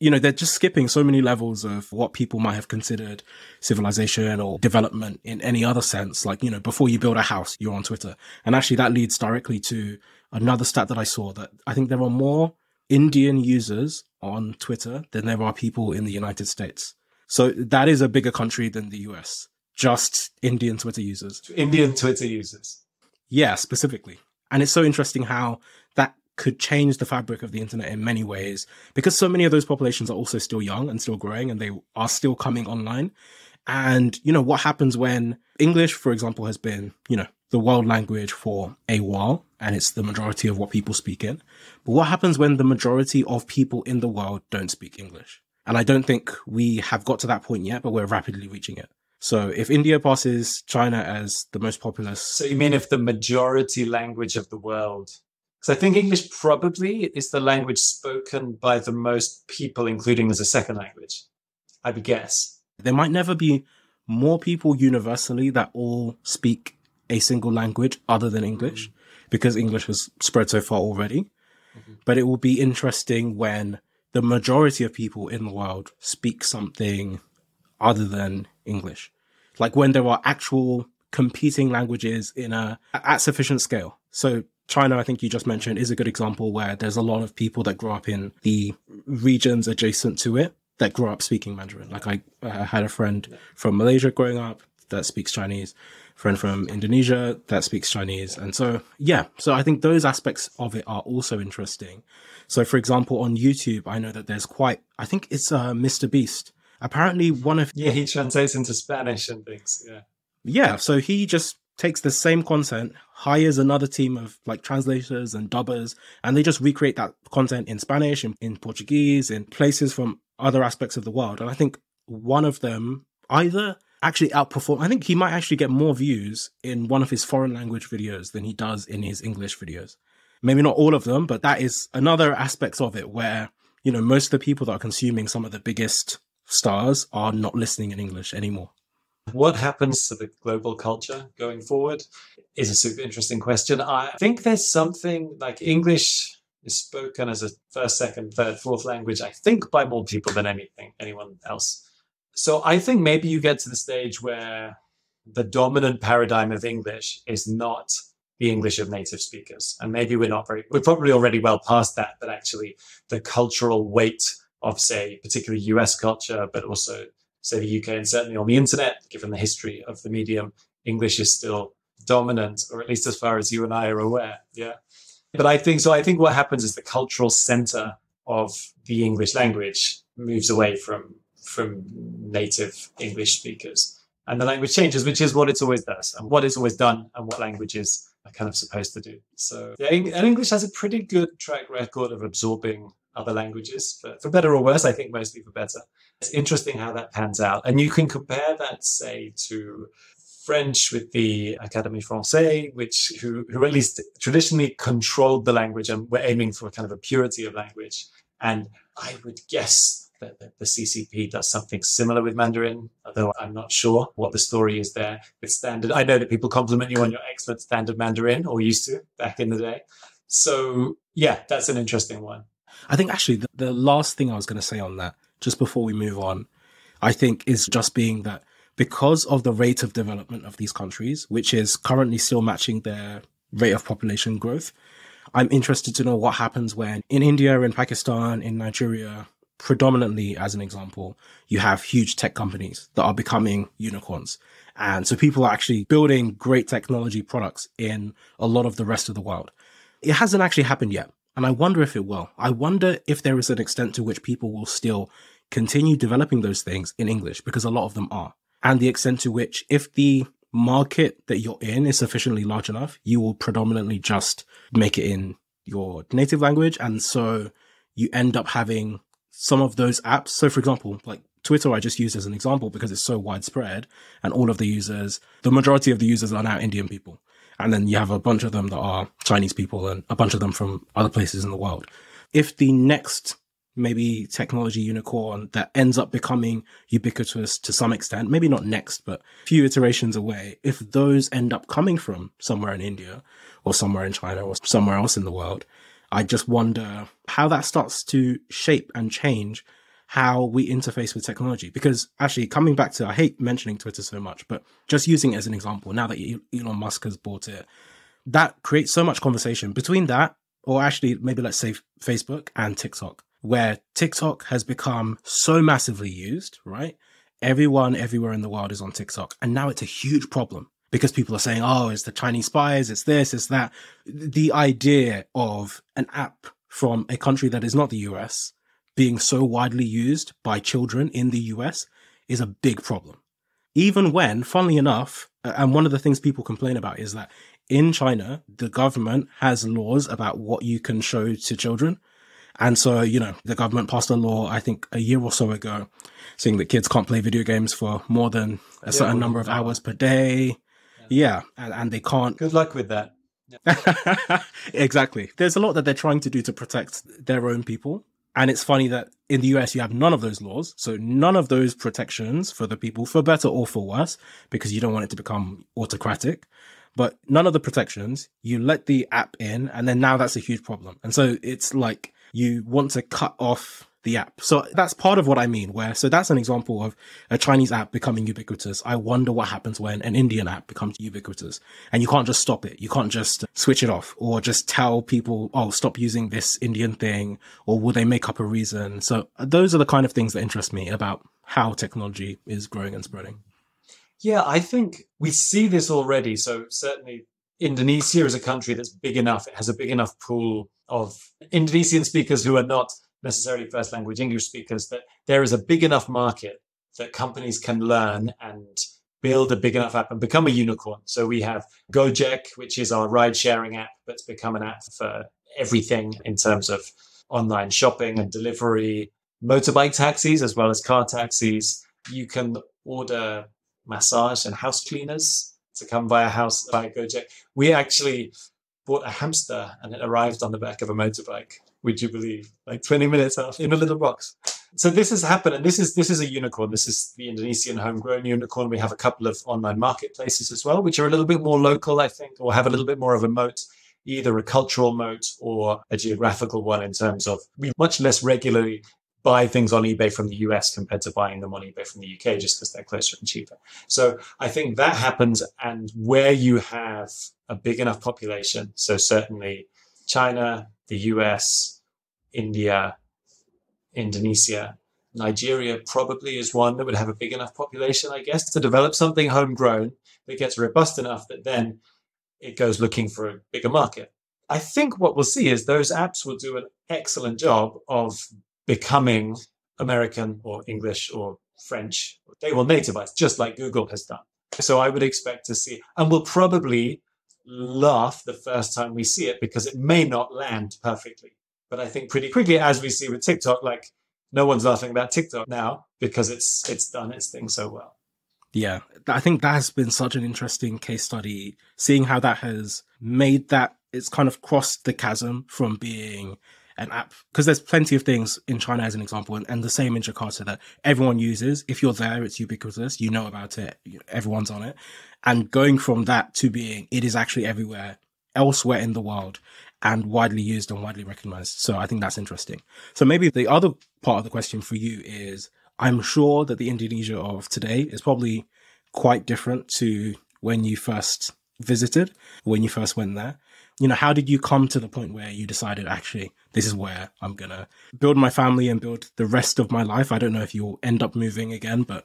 S2: you know, they're just skipping so many levels of what people might have considered civilization or development in any other sense. Like, you know, before you build a house, you're on Twitter. And actually that leads directly to another stat that I saw that I think there are more Indian users on Twitter than there are people in the United States. So that is a bigger country than the US. Just Indian Twitter users.
S1: Indian Twitter users.
S2: Yeah, specifically. And it's so interesting how could change the fabric of the internet in many ways because so many of those populations are also still young and still growing and they are still coming online. And, you know, what happens when English, for example, has been, you know, the world language for a while and it's the majority of what people speak in. But what happens when the majority of people in the world don't speak English? And I don't think we have got to that point yet, but we're rapidly reaching it. So if India passes China as the most populous.
S1: So you mean if the majority language of the world because I think English probably is the language spoken by the most people, including as a second language. I would guess.
S2: There might never be more people universally that all speak a single language other than English, mm-hmm. because English has spread so far already. Mm-hmm. But it will be interesting when the majority of people in the world speak something other than English. Like when there are actual competing languages in a at sufficient scale. So China, I think you just mentioned, is a good example where there's a lot of people that grow up in the regions adjacent to it that grow up speaking Mandarin. Like I uh, had a friend from Malaysia growing up that speaks Chinese, friend from Indonesia that speaks Chinese. And so, yeah, so I think those aspects of it are also interesting. So for example, on YouTube, I know that there's quite, I think it's uh, Mr. Beast. Apparently one of...
S1: Yeah, he translates into Spanish and things. Yeah.
S2: Yeah. So he just takes the same content, hires another team of like translators and dubbers, and they just recreate that content in Spanish, in, in Portuguese, in places from other aspects of the world. And I think one of them either actually outperform. I think he might actually get more views in one of his foreign language videos than he does in his English videos. Maybe not all of them, but that is another aspect of it where, you know, most of the people that are consuming some of the biggest stars are not listening in English anymore.
S1: What happens to the global culture going forward is a super interesting question. I think there's something like English is spoken as a first, second, third, fourth language, I think by more people than anything, anyone else. So I think maybe you get to the stage where the dominant paradigm of English is not the English of native speakers. And maybe we're not very, we're probably already well past that, but actually the cultural weight of, say, particularly US culture, but also say the UK and certainly on the internet, given the history of the medium, English is still dominant, or at least as far as you and I are aware. Yeah. But I think so. I think what happens is the cultural center of the English language moves away from from native English speakers, and the language changes, which is what it's always does, and what it's always done, and what languages are kind of supposed to do. So, yeah, and English has a pretty good track record of absorbing other languages, for, for better or worse. I think mostly for better. It's interesting how that pans out. And you can compare that, say, to French with the Académie Française, which who, who at least traditionally controlled the language and were aiming for kind of a purity of language. And I would guess that the, the CCP does something similar with Mandarin, although I'm not sure what the story is there with standard. I know that people compliment you on your excellent standard Mandarin, or used to back in the day. So yeah, that's an interesting one.
S2: I think actually the, the last thing I was going to say on that, just before we move on, I think is just being that because of the rate of development of these countries, which is currently still matching their rate of population growth, I'm interested to know what happens when in India, in Pakistan, in Nigeria, predominantly as an example, you have huge tech companies that are becoming unicorns. And so people are actually building great technology products in a lot of the rest of the world. It hasn't actually happened yet. And I wonder if it will. I wonder if there is an extent to which people will still continue developing those things in English because a lot of them are. And the extent to which, if the market that you're in is sufficiently large enough, you will predominantly just make it in your native language. And so you end up having some of those apps. So, for example, like Twitter, I just used as an example because it's so widespread and all of the users, the majority of the users are now Indian people. And then you have a bunch of them that are Chinese people and a bunch of them from other places in the world. If the next maybe technology unicorn that ends up becoming ubiquitous to some extent, maybe not next, but few iterations away, if those end up coming from somewhere in India or somewhere in China or somewhere else in the world, I just wonder how that starts to shape and change how we interface with technology. Because actually, coming back to, I hate mentioning Twitter so much, but just using it as an example, now that Elon Musk has bought it, that creates so much conversation between that, or actually, maybe let's say Facebook and TikTok where TikTok has become so massively used, right? Everyone everywhere in the world is on TikTok. And now it's a huge problem because people are saying, oh, it's the Chinese spies, it's this, it's that. The idea of an app from a country that is not the US being so widely used by children in the US is a big problem. Even when, funnily enough, and one of the things people complain about is that in China, the government has laws about what you can show to children. And so, you know, the government passed a law, I think a year or so ago, saying that kids can't play video games for more than a yeah, certain number of hours per day. Yeah. yeah and, and they can't.
S1: Good luck with that.
S2: Exactly. There's a lot that they're trying to do to protect their own people. And it's funny that in the US, you have none of those laws. So none of those protections for the people, for better or for worse, because you don't want it to become autocratic. But none of the protections, you let the app in, and then now that's a huge problem. And so it's like, you want to cut off the app. So that's part of what I mean, where, so that's an example of a Chinese app becoming ubiquitous. I wonder what happens when an Indian app becomes ubiquitous and you can't just stop it. You can't just switch it off or just tell people, oh, stop using this Indian thing or will they make up a reason? So those are the kind of things that interest me about how technology is growing and spreading.
S1: Yeah, I think we see this already. So certainly Indonesia is a country that's big enough. It has a big enough pool of Indonesian speakers who are not necessarily first language English speakers that there is a big enough market that companies can learn and build a big enough app and become a unicorn. So we have Gojek, which is our ride sharing app that's become an app for everything in terms of online shopping and delivery, motorbike taxis as well as car taxis. You can order massage and house cleaners to come via house by Gojek. We actually bought a hamster and it arrived on the back of a motorbike. Would you believe? Like 20 minutes after in a little box. So this has happened, and this is this is a unicorn. This is the Indonesian homegrown unicorn. We have a couple of online marketplaces as well, which are a little bit more local, I think, or have a little bit more of a moat, either a cultural moat or a geographical one in terms of we much less regularly buy things on eBay from the US compared to buying them on eBay from the UK just because they're closer and cheaper. So I think that happens. And where you have a big enough population, so certainly China, the US, India, Indonesia, Nigeria probably is one that would have a big enough population, I guess, to develop something homegrown that gets robust enough that then it goes looking for a bigger market. I think what we'll see is those apps will do an excellent job of becoming American or English or French. They will nativize, just like Google has done. So I would expect to see, and we'll probably laugh the first time we see it because it may not land perfectly. But I think pretty quickly, as we see with TikTok, like no one's laughing about TikTok now because it's it's done its thing so well.
S2: Yeah, I think that has been such an interesting case study, seeing how that has made that it's kind of crossed the chasm from being an app because there's plenty of things in China as an example, and, and, the same in Jakarta that everyone uses. If you're there, it's ubiquitous. You know about it. Everyone's on it, and going from that to being it is actually everywhere elsewhere in the world and widely used and widely recognized. So I think that's interesting. So maybe the other part of the question for you is I'm sure that the Indonesia of today is probably quite different to when you first visited, when you first went there. You know, how did you come to the point where you decided actually this is where I'm to build my family and build the rest of my life? I don't know if you'll end up moving again, but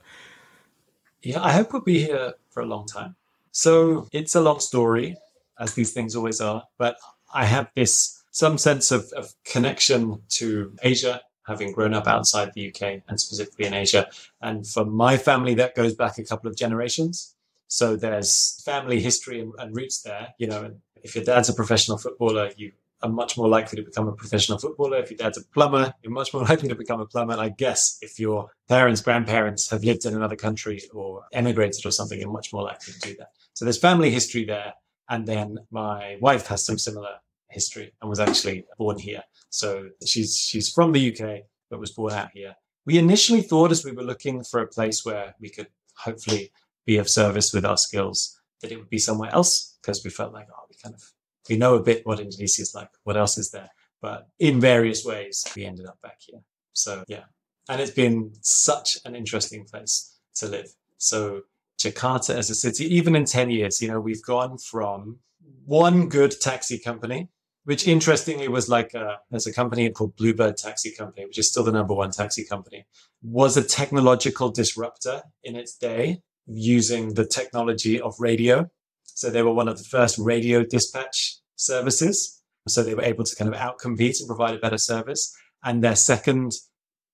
S1: yeah, I hope we'll be here for a long time. So it's a long story, as these things always are, but I have this some sense of, of connection to Asia having grown up outside the UK and specifically in Asia. And for my family, that goes back a couple of generations. So there's family history and, and roots there. You know, if your dad's a professional footballer, you are much more likely to become a professional footballer. If your dad's a plumber, you're much more likely to become a plumber. And I guess if your parents, grandparents have lived in another country or emigrated or something, you're much more likely to do that. So there's family history there. And then my wife has some similar history and was actually born here. So she's she's from the UK but was born out here. We initially thought as we were looking for a place where we could hopefully be of service with our skills that it would be somewhere else because we felt like oh we kind of we know a bit what Indonesia is like. What else is there? But in various ways we ended up back here. So yeah. And it's been such an interesting place to live. So Jakarta as a city, even in 10 years, you know, we've gone from one good taxi company which interestingly was like a, there's a company called Bluebird Taxi Company, which is still the number one taxi company, was a technological disruptor in its day using the technology of radio. So they were one of the first radio dispatch services. So they were able to kind of outcompete and provide a better service. And their second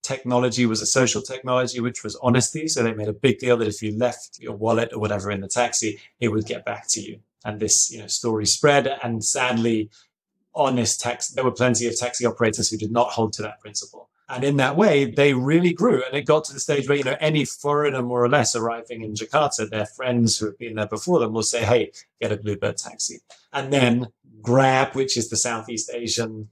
S1: technology was a social technology, which was honesty. So they made a big deal that if you left your wallet or whatever in the taxi, it would get back to you. And this, you know, story spread. And sadly, honest taxi. There were plenty of taxi operators who did not hold to that principle. And in that way, they really grew. And it got to the stage where, you know, any foreigner more or less arriving in Jakarta, their friends who have been there before them will say, hey, get a Bluebird taxi. And then Grab, which is the Southeast Asian,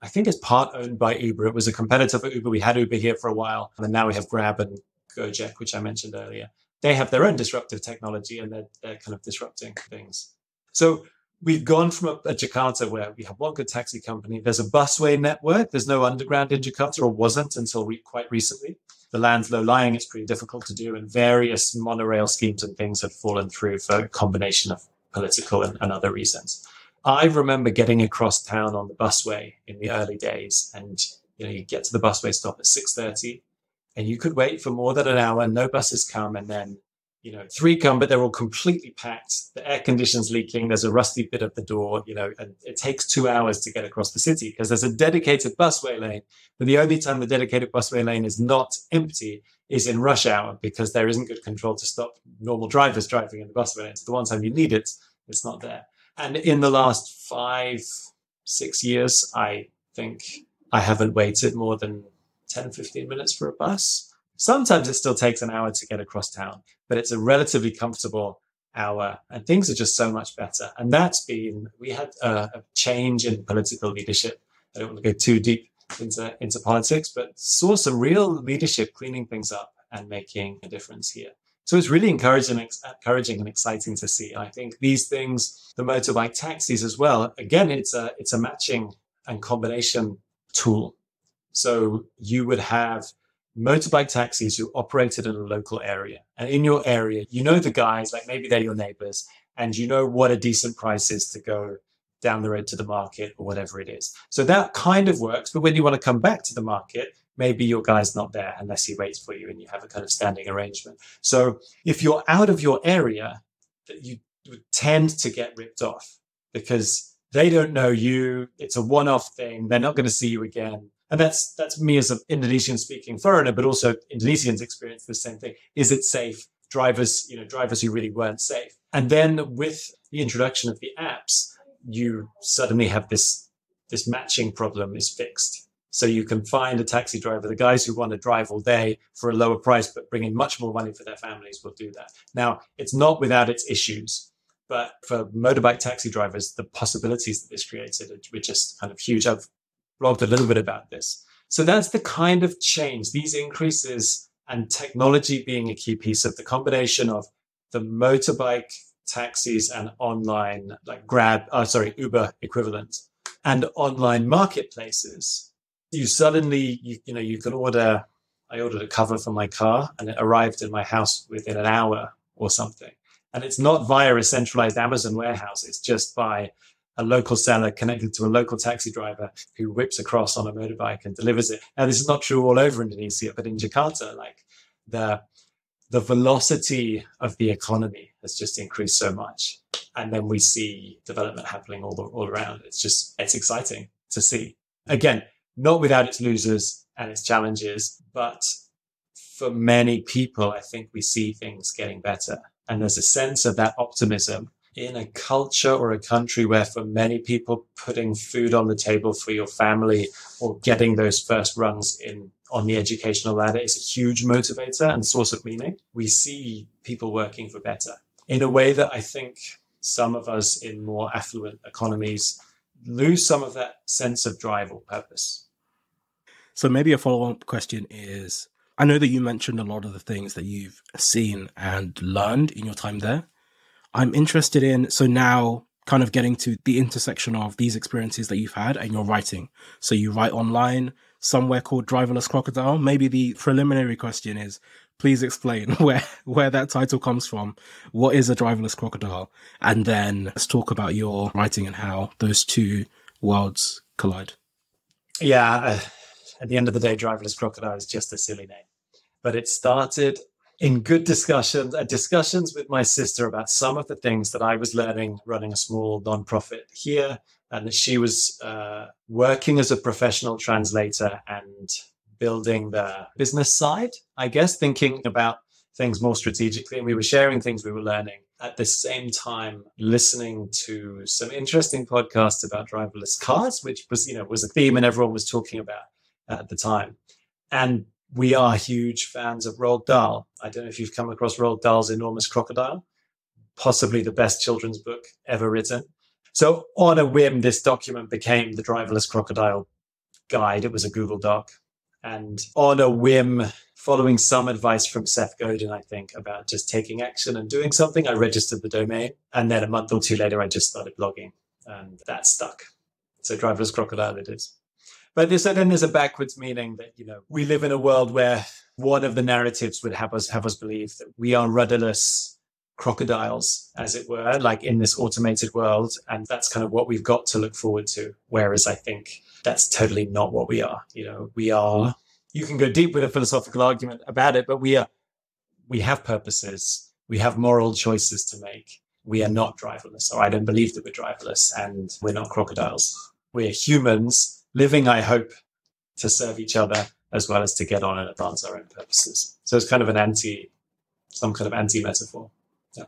S1: I think it's part owned by Uber. It was a competitor for Uber. We had Uber here for a while. And now we have Grab and Gojek, which I mentioned earlier. They have their own disruptive technology and they're, they're kind of disrupting things. So we've gone from a, a, Jakarta where we have one good taxi company. There's a busway network. There's no underground in Jakarta, or wasn't until re- quite recently. The land's low lying. It's pretty difficult to do, and various monorail schemes and things have fallen through for a combination of political and, and other reasons. I remember getting across town on the busway in the early days, and you know, you get to the busway stop at six thirty, and you could wait for more than an hour. No buses come, and then you know, three come, but they're all completely packed. The air conditioning's leaking. There's a rusty bit at the door, you know, and it takes two hours to get across the city because there's a dedicated busway lane. But the only time the dedicated busway lane is not empty is in rush hour because there isn't good control to stop normal drivers driving in the busway lane. So the one time you need it, it's not there. And in the last five, six years, I think I haven't waited more than 10, 15 minutes for a bus Sometimes it still takes an hour to get across town, but it's a relatively comfortable hour and things are just so much better. And that's been, we had a, a change in political leadership. I don't want to go too deep into, into politics, but saw some real leadership cleaning things up and making a difference here. So it's really encouraging, encouraging and exciting to see. I think these things, the motorbike taxis as well, again, it's a, it's a matching and combination tool. So you would have motorbike taxis who operated in a local area. And in your area, you know the guys, like maybe they're your neighbors, and you know what a decent price is to go down the road to the market or whatever it is. So that kind of works. But when you want to come back to the market, maybe your guy's not there unless he waits for you and you have a kind of standing arrangement. So if you're out of your area, you tend to get ripped off because they don't know you. It's a one off thing. They're not going to see you again and that's that's me as an Indonesian speaking foreigner, but also Indonesians experience the same thing. Is it safe? Drivers, you know, drivers who really weren't safe. And then with the introduction of the apps, you suddenly have this this matching problem is fixed. So you can find a taxi driver. The guys who want to drive all day for a lower price, but bring in much more money for their families will do that. Now, it's not without its issues, but for motorbike taxi drivers, the possibilities that this created were just kind of huge. I've blogged a little bit about this. So that's the kind of change, these increases and technology being a key piece of the combination of the motorbike taxis and online like grab uh, sorry uber equivalent and online marketplaces you suddenly you, you know you can order i ordered a cover for my car and it arrived in my house within an hour or something and it's not via a centralized amazon warehouse it's just by a local seller connected to a local taxi driver who whips across on a motorbike and delivers it now this is not true all over indonesia but in jakarta like the the velocity of the economy has just increased so much. And then we see development happening all, the, all around. It's just, it's exciting to see. Again, not without its losers and its challenges, but for many people, I think we see things getting better. And there's a sense of that optimism in a culture or a country where for many people, putting food on the table for your family or getting those first rungs in on the educational ladder is a huge motivator and source of meaning. We see people working for better in a way that I think some of us in more affluent economies lose some of that sense of drive or purpose.
S2: So maybe a follow up question is I know that you mentioned a lot of the things that you've seen and learned in your time there. I'm interested in, so now kind of getting to the intersection of these experiences that you've had and your writing. So you write online somewhere called Driverless Crocodile. Maybe the preliminary question is, please explain where, where that title comes from. What is a driverless crocodile? And then let's talk about your writing and how those two worlds collide.
S1: Yeah. Uh, at the end of the day, Driverless Crocodile is just a silly name, but it started in good discussions uh, discussions with my sister about some of the things that I was learning running a small nonprofit here, and she was uh, working as a professional translator and building the business side, I guess, thinking about things more strategically. And we were sharing things we were learning at the same time, listening to some interesting podcasts about driverless cars, which was, you know, was a theme and everyone was talking about at the time. And we are huge fans of Roald Dahl. I don't know if you've come across Roald Dahl's Enormous Crocodile, possibly the best children's book ever written. So, on a whim, this document became the Driverless Crocodile Guide. It was a Google Doc. And on a whim, following some advice from Seth Godin, I think, about just taking action and doing something, I registered the domain. And then a month or two later, I just started blogging, and that stuck. So, Driverless Crocodile it is. But there's, then there's a backwards meaning that, you know, we live in a world where one of the narratives would have us have us believe that we are rudderless crocodiles, as it were, like in this automated world. And that's kind of what we've got to look forward to. Whereas I think that's totally not what we are. You know, we are, you can go deep with a philosophical argument about it, but we are, we have purposes. We have moral choices to make. We are not driverless, or I don't believe that we're driverless, and we're not crocodiles. We're humans living, I hope, to serve each other as well as to get on and advance our own purposes. So it's kind of an anti, some kind of anti metaphor. Yeah.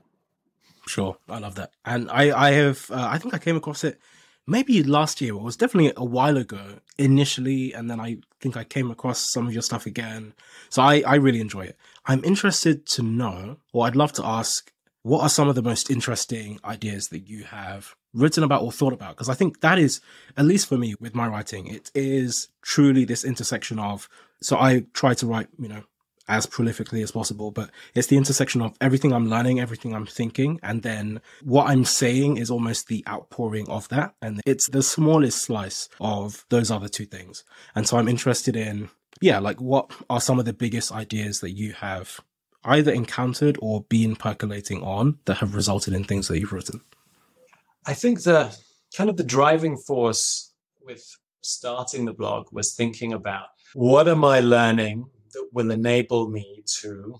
S2: Sure, I love that, and I, I have, uh, I think I came across it maybe last year. It was definitely a while ago initially, and then I think I came across some of your stuff again. So I, I really enjoy it. I'm interested to know, or I'd love to ask, what are some of the most interesting ideas that you have written about or thought about because i think that is at least for me with my writing it is truly this intersection of so i try to write you know as prolifically as possible but it's the intersection of everything i'm learning everything i'm thinking and then what i'm saying is almost the outpouring of that and it's the smallest slice of those other two things. And so i'm interested in yeah like what are some of the biggest ideas that you have either encountered or been percolating on that have resulted in things that you've written
S1: I think the kind of the driving force with starting the blog was thinking about what am I learning that will enable me to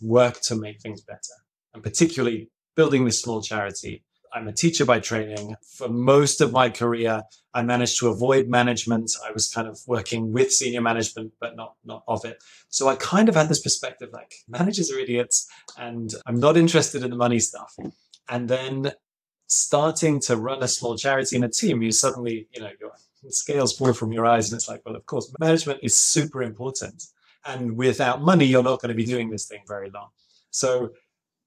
S1: work to make things better, and particularly building this small charity. I'm a teacher by training. For most of my career, I managed to avoid management. I was kind of working with senior management, but not not of it. So I kind of had this perspective like managers are idiots, and I'm not interested in the money stuff. And then starting to run a small charity in a team, you suddenly, you know, your scales fall from your eyes. And it's like, well, of course, management is super important. And without money, you're not going to be doing this thing very long. So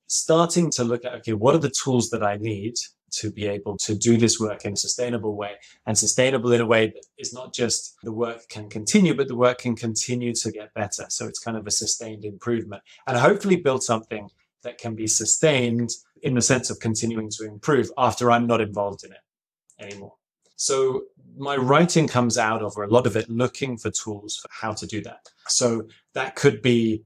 S1: starting to look at, okay, what are the tools that I need to be able to do this work in a sustainable way and sustainable in a way that is not just the work can continue, but the work can continue to get better. So it's kind of a sustained improvement and hopefully build something that can be sustained in the sense of continuing to improve after I'm not involved in it anymore. So my writing comes out of, or a lot of it, looking for tools for how to do that. So that could be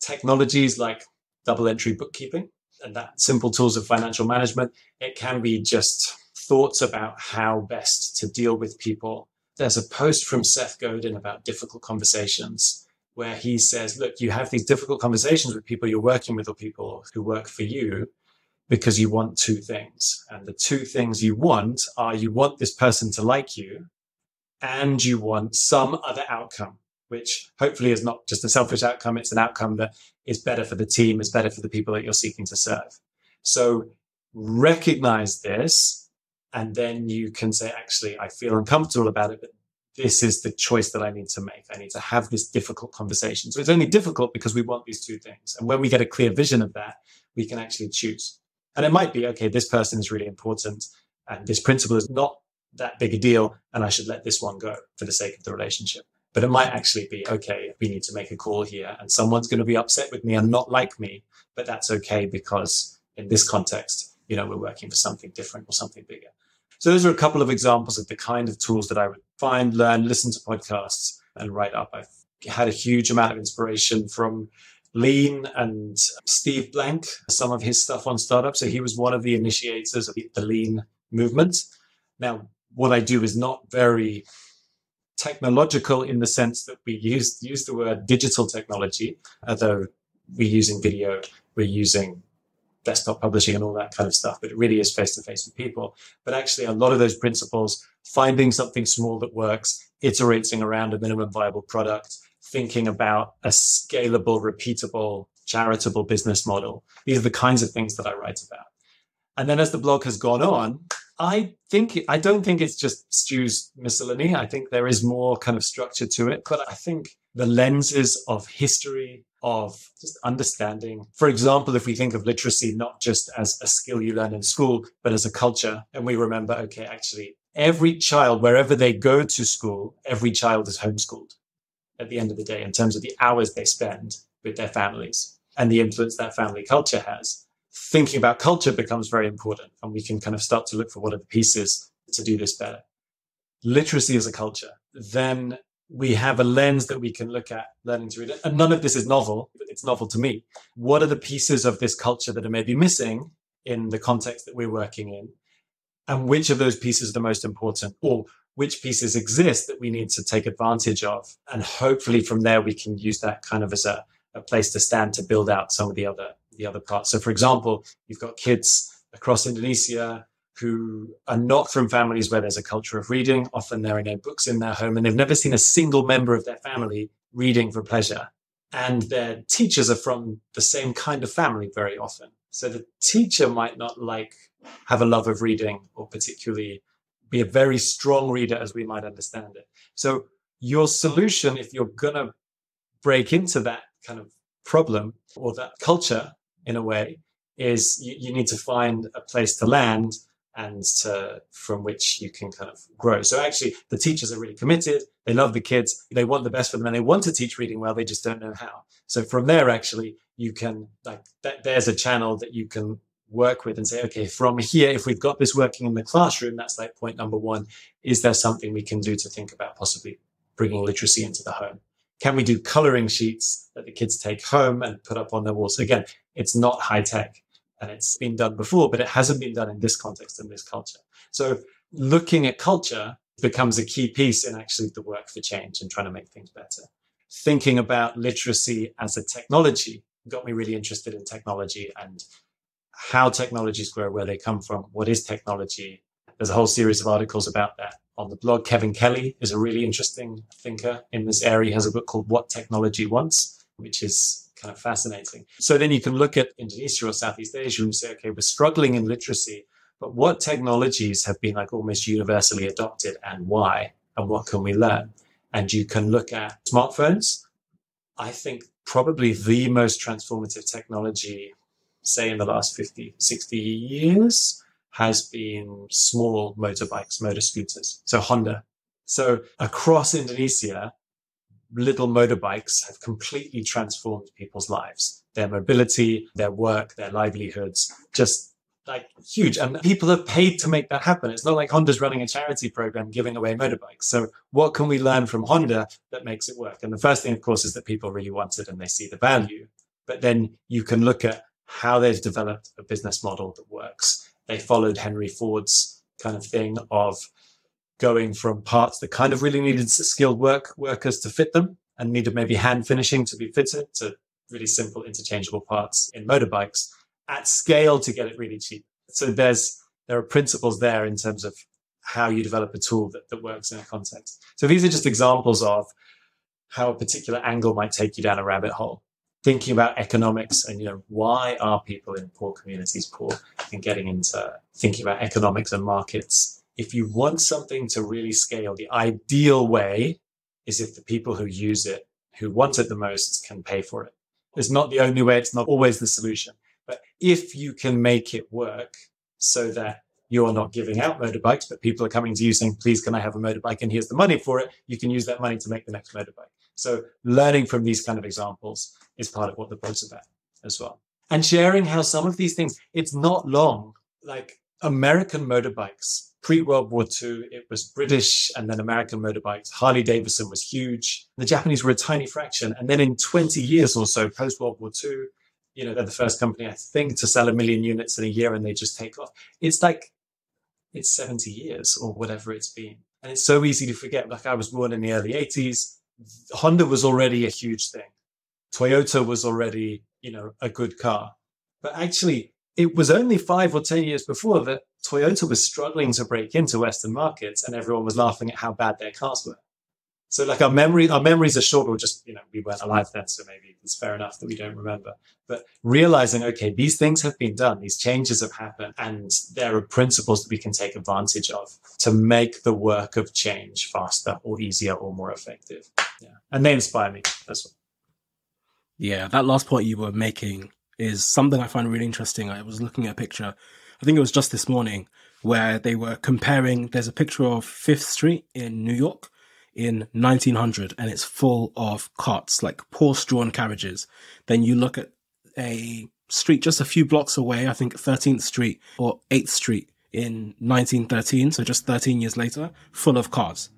S1: technologies like double entry bookkeeping and that simple tools of financial management. It can be just thoughts about how best to deal with people. There's a post from Seth Godin about difficult conversations where he says, look, you have these difficult conversations with people you're working with or people who work for you because you want two things. And the two things you want are you want this person to like you and you want some other outcome, which hopefully is not just a selfish outcome. It's an outcome that is better for the team, is better for the people that you're seeking to serve. So recognize this. And then you can say, actually, I feel uncomfortable about it, but this is the choice that I need to make. I need to have this difficult conversation. So it's only difficult because we want these two things. And when we get a clear vision of that, we can actually choose. And it might be, okay, this person is really important and this principle is not that big a deal and I should let this one go for the sake of the relationship. But it might actually be, okay, we need to make a call here and someone's going to be upset with me and not like me, but that's okay because in this context, you know, we're working for something different or something bigger. So those are a couple of examples of the kind of tools that I would find, learn, listen to podcasts and write up. I've had a huge amount of inspiration from Lean and Steve Blank, some of his stuff on startup. So he was one of the initiators of the Lean movement. Now, what I do is not very technological in the sense that we use use the word digital technology, although we're using video, we're using desktop publishing and all that kind of stuff, but it really is face to face with people. But actually, a lot of those principles, finding something small that works, iterating around a minimum viable product, thinking about a scalable, repeatable, charitable business model. These are the kinds of things that I write about. And then as the blog has gone on, I think I don't think it's just Stu's miscellany. I think there is more kind of structure to it, but I think the lenses of history, of just understanding. For example, if we think of literacy not just as a skill you learn in school, but as a culture, and we remember, okay, actually, every child, wherever they go to school, every child is homeschooled at the end of the day in terms of the hours they spend with their families and the influence that family culture has. Thinking about culture becomes very important, and we can kind of start to look for what are the pieces to do this better. Literacy is a culture. Then we have a lens that we can look at learning to read. And none of this is novel, but it's novel to me. What are the pieces of this culture that are maybe missing in the context that we're working in? And which of those pieces are the most important? Or which pieces exist that we need to take advantage of. And hopefully from there, we can use that kind of as a, a place to stand to build out some of the other, the other parts. So for example, you've got kids across Indonesia who are not from families where there's a culture of reading. Often there are no books in their home and they've never seen a single member of their family reading for pleasure. And their teachers are from the same kind of family very often. So the teacher might not like have a love of reading or particularly be a very strong reader as we might understand it. So your solution, if you're going to break into that kind of problem or that culture in a way, is you, you need to find a place to land and to, from which you can kind of grow. So actually, the teachers are really committed. They love the kids. They want the best for them, and they want to teach reading well. They just don't know how. So from there, actually, you can like there's a channel that you can work with and say, okay, from here, if we've got this working in the classroom, that's like point number one. Is there something we can do to think about possibly bringing literacy into the home? Can we do coloring sheets that the kids take home and put up on their walls? Again, it's not high tech and it's been done before, but it hasn't been done in this context, in this culture. So looking at culture becomes a key piece in actually the work for change and trying to make things better. Thinking about literacy as a technology got me really interested in technology and how technologies grow, where they come from, what is technology. There's a whole series of articles about that on the blog. Kevin Kelly is a really interesting thinker in this area. He has a book called What Technology Wants, which is kind of fascinating. So then you can look at Indonesia or Southeast Asia and say, okay, we're struggling in literacy, but what technologies have been like almost universally adopted and why? And what can we learn? And you can look at smartphones. I think probably the most transformative technology say in the last 50, 60 years has been small motorbikes, motor scooters. So Honda. So across Indonesia, little motorbikes have completely transformed people's lives, their mobility, their work, their livelihoods, just like huge. And people have paid to make that happen. It's not like Honda's running a charity program giving away motorbikes. So what can we learn from Honda that makes it work? And the first thing, of course, is that people really want it and they see the value. But then you can look at how they've developed a business model that works. They followed Henry Ford's kind of thing of going from parts that kind of really needed skilled work workers to fit them and needed maybe hand finishing to be fitted to really simple interchangeable parts in motorbikes at scale to get it really cheap. So there's there are principles there in terms of how you develop a tool that, that works in a context. So these are just examples of how a particular angle might take you down a rabbit hole. Thinking about economics and you know why are people in poor communities poor and getting into thinking about economics and markets. If you want something to really scale, the ideal way is if the people who use it, who want it the most, can pay for it. It's not the only way. It's not always the solution. But if you can make it work so that you're not giving out motorbikes, but people are coming to you saying, please, can I have a motorbike? And here's the money for it. You can use that money to make the next motorbike. So learning from these kind of examples is part of what the book's about as well. And sharing how some of these things, it's not long. Like American motorbikes, pre World War II, it was British and then American motorbikes. Harley Davidson was huge. The Japanese were a tiny fraction. And then in 20 years or so, post World War II, you know, they're the first company, I think, to sell a million units in a year and they just take off. It's like, it's 70 years or whatever it's been. And it's so easy to forget. Like I was born in the early 80s. Honda was already a huge thing. Toyota was already, you know, a good car. But actually, it was only five or 10 years before that Toyota was struggling to break into Western markets and everyone was laughing at how bad their cars were. So like our memory, our memories are short, or just, you know, we weren't alive then. So maybe it's fair enough that we don't remember, but realizing, okay, these things have been done. These changes have happened and there are principles that we can take advantage of to make the work of change faster or easier or more effective. Yeah. And they inspire me. That's what.
S2: Yeah. That last point you were making is something I find really interesting. I was looking at a picture, I think it was just this morning, where they were comparing. There's a picture of Fifth Street in New York in 1900 and it's full of carts, like horse drawn carriages. Then you look at a street just a few blocks away, I think 13th Street or 8th Street in 1913, so just 13 years later, full of cars.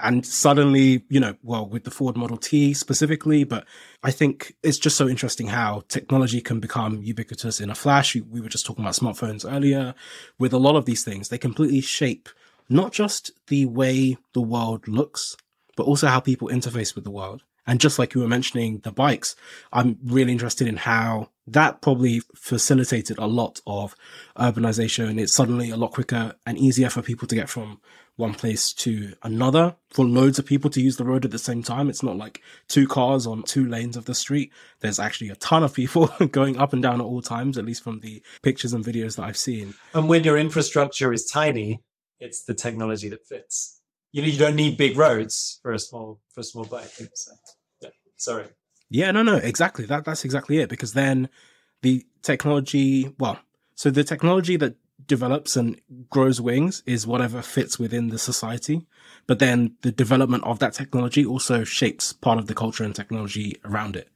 S2: And suddenly, you know, well, with the Ford Model T specifically, but I think it's just so interesting how technology can become ubiquitous in a flash. We were just talking about smartphones earlier. With a lot of these things, they completely shape not just the way the world looks, but also how people interface with the world. And just like you were mentioning the bikes, I'm really interested in how that probably facilitated a lot of urbanization. It's suddenly a lot quicker and easier for people to get from one place to another for loads of people to use the road at the same time. It's not like two cars on two lanes of the street. There's actually a ton of people going up and down at all times, at least from the pictures and videos that I've seen.
S1: And when your infrastructure is tiny, it's the technology that fits. You know, you don't need big roads for a small for a small bike. So, yeah, sorry.
S2: Yeah, no, no, exactly. That that's exactly it. Because then the technology, well, so the technology that develops and grows wings is whatever fits within the society. But then the development of that technology also shapes part of the culture and technology around it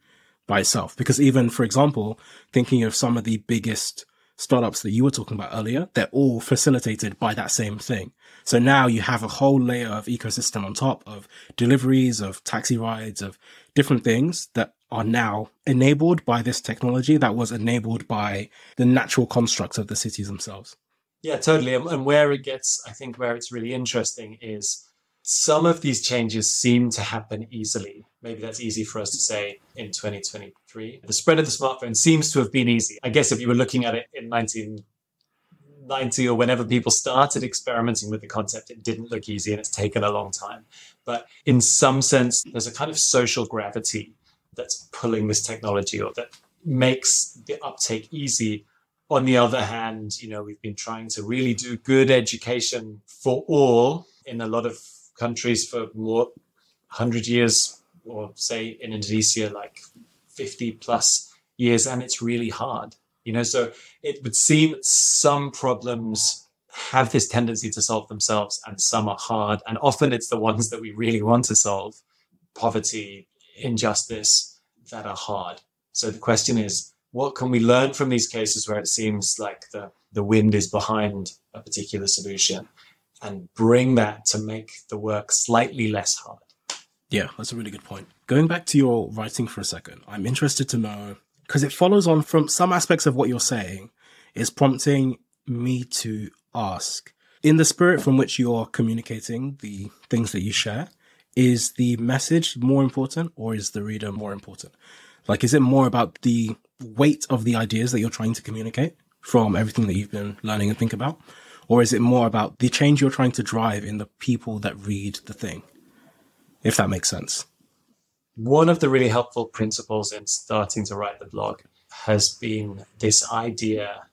S2: by itself. Because even, for example, thinking of some of the biggest startups that you were talking about earlier, they're all facilitated by that same thing. So now you have a whole layer of ecosystem on top of deliveries, of taxi rides, of different things that are now enabled by this technology that was enabled by the natural constructs of the cities themselves.
S1: Yeah, totally. And where it gets, I think, where it's really interesting is some of these changes seem to happen easily. Maybe that's easy for us to say in 2023. The spread of the smartphone seems to have been easy. I guess if you were looking at it in 1990 or whenever people started experimenting with the concept, it didn't look easy and it's taken a long time. But in some sense, there's a kind of social gravity that's pulling this technology or that makes the uptake easy. On the other hand, you know, we've been trying to really do good education for all in a lot of countries for more 100 years, or say in Indonesia, like 50 plus years, and it's really hard. You know, so it would seem some problems have this tendency to solve themselves, and some are hard. And often it's the ones that we really want to solve poverty, injustice that are hard. So the question is, what can we learn from these cases where it seems like the, the wind is behind a particular solution and bring that to make the work slightly less hard?
S2: Yeah, that's a really good point. Going back to your writing for a second, I'm interested to know because it follows on from some aspects of what you're saying is prompting me to ask in the spirit from which you're communicating the things that you share is the message more important or is the reader more important? Like is it more about the weight of the ideas that you're trying to communicate from everything that you've been learning and think about? Or is it more about the change you're trying to drive in the people that read the thing? If that makes sense.
S1: One of the really helpful principles in starting to write the blog has been this idea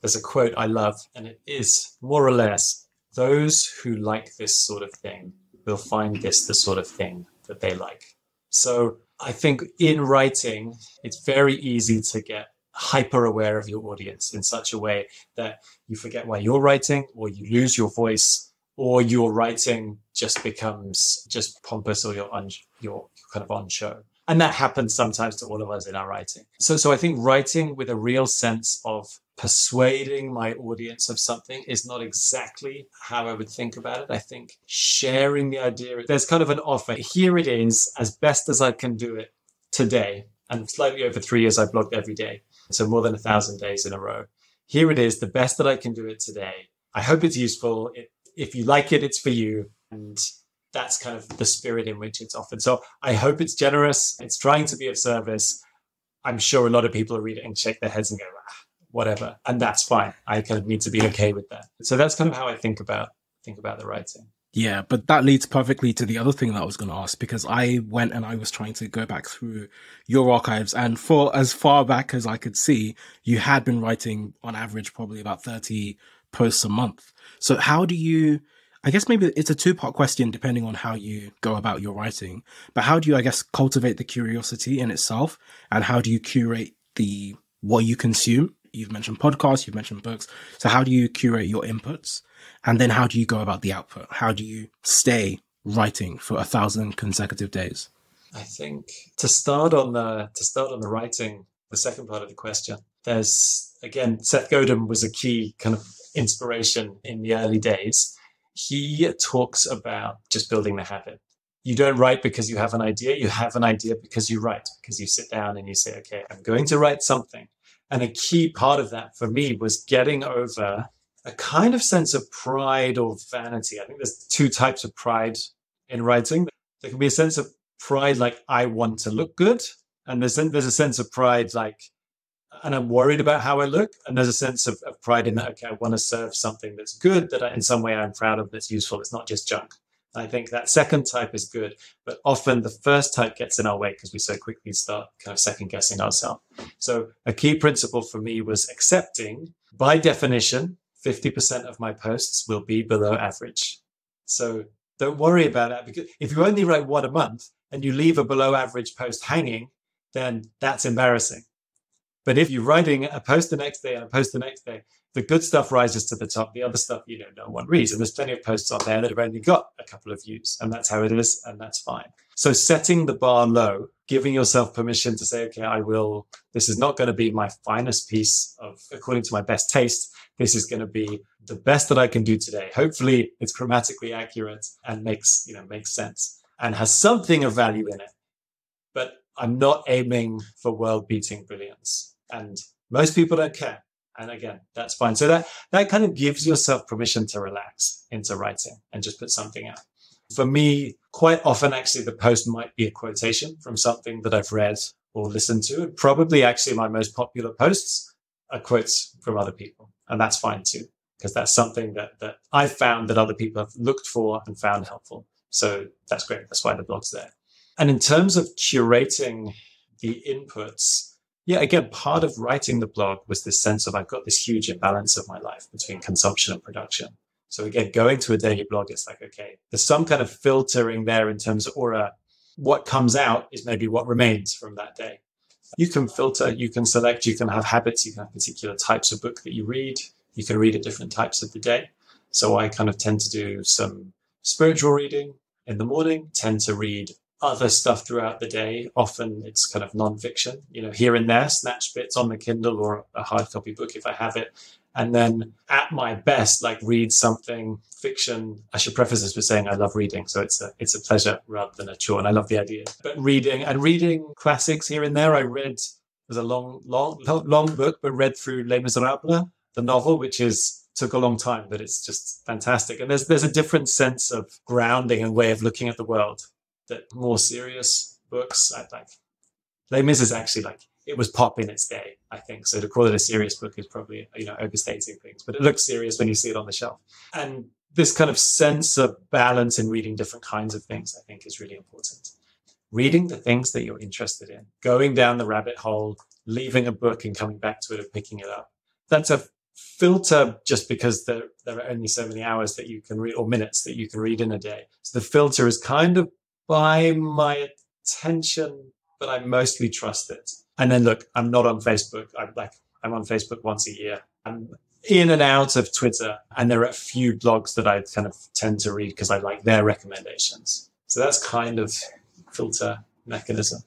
S1: there's a quote I love, and it is more or less those who like this sort of thing will find this the sort of thing that they like. So I think in writing, it's very easy to get hyper aware of your audience in such a way that you forget why you're writing or you lose your voice or your writing just becomes just pompous or you're, un- you're kind of on show. And that happens sometimes to all of us in our writing. So, so I think writing with a real sense of persuading my audience of something is not exactly how I would think about it. I think sharing the idea, there's kind of an offer. Here it is, as best as I can do it today. And slightly over three years, I blogged every day. So more than a thousand days in a row. Here it is, the best that I can do it today. I hope it's useful. It, if you like it, it's for you. And that's kind of the spirit in which it's offered. So I hope it's generous. It's trying to be of service. I'm sure a lot of people read it and shake their heads and go, ah, whatever, and that's fine. I kind of need to be okay with that. So that's kind of how I think about think about the writing.
S2: Yeah, but that leads perfectly to the other thing that I was going to ask because I went and I was trying to go back through your archives and for as far back as I could see, you had been writing on average probably about 30 posts a month. So how do you, I guess maybe it's a two part question depending on how you go about your writing, but how do you, I guess, cultivate the curiosity in itself and how do you curate the, what you consume you've mentioned podcasts, you've mentioned books. So how do you curate your inputs? And then how do you go about the output? How do you stay writing for a thousand consecutive days?
S1: I think to start on the to start on the writing, the second part of the question, there's again Seth Godin was a key kind of inspiration in the early days. He talks about just building the habit. You don't write because you have an idea. You have an idea because you write, because you sit down and you say, okay, I'm going to write something. And a key part of that for me was getting over a kind of sense of pride or vanity. I think there's two types of pride in writing. There can be a sense of pride, like I want to look good, and there's there's a sense of pride, like, and I'm worried about how I look, and there's a sense of, of pride in that. Okay, I want to serve something that's good, that I, in some way I'm proud of, that's useful. It's not just junk. I think that second type is good, but often the first type gets in our way because we so quickly start kind of second guessing ourselves. So a key principle for me was accepting by definition, 50% of my posts will be below average. So don't worry about that because if you only write one a month and you leave a below average post hanging, then that's embarrassing. But if you're writing a post the next day and a post the next day, the good stuff rises to the top. The other stuff, you know, no one reads. And there's plenty of posts on there that have only got a couple of views. And that's how it is. And that's fine. So setting the bar low, giving yourself permission to say, okay, I will, this is not going to be my finest piece of, according to my best taste. This is going to be the best that I can do today. Hopefully it's grammatically accurate and makes, you know, makes sense and has something of value in it. But I'm not aiming for world beating brilliance. And most people don't care. And again, that's fine. So that, that kind of gives yourself permission to relax into writing and just put something out. For me, quite often, actually, the post might be a quotation from something that I've read or listened to. And probably actually my most popular posts are quotes from other people. And that's fine too, because that's something that, that I've found that other people have looked for and found helpful. So that's great. That's why the blog's there. And in terms of curating the inputs, yeah, again, part of writing the blog was this sense of I've got this huge imbalance of my life between consumption and production. So again, going to a daily blog, it's like, okay, there's some kind of filtering there in terms of, or uh, what comes out is maybe what remains from that day. You can filter, you can select, you can have habits, you can have particular types of book that you read. You can read at different types of the day. So I kind of tend to do some spiritual reading in the morning, tend to read other stuff throughout the day. Often it's kind of nonfiction, you know, here and there, snatch bits on the Kindle or a hard copy book if I have it. And then at my best, like read something fiction. I should preface this with saying I love reading. So it's a, it's a pleasure rather than a chore. And I love the idea, but reading and reading classics here and there. I read, it was a long, long, long book, but read through Les Miserables, the novel, which is took a long time, but it's just fantastic. And there's there's a different sense of grounding and way of looking at the world that more serious books I like. Les Mis is actually like it was pop in its day, I think. So to call it a serious book is probably you know overstating things, but it looks serious when you see it on the shelf. And this kind of sense of balance in reading different kinds of things, I think, is really important. Reading the things that you're interested in, going down the rabbit hole, leaving a book and coming back to it and picking it up. That's a filter just because there, there are only so many hours that you can read or minutes that you can read in a day. So the filter is kind of by my attention, but I mostly trust it. And then look, I'm not on Facebook. I'm like, I'm on Facebook once a year. I'm in and out of Twitter. And there are a few blogs that I kind of tend to read because I like their recommendations. So that's kind of filter mechanism.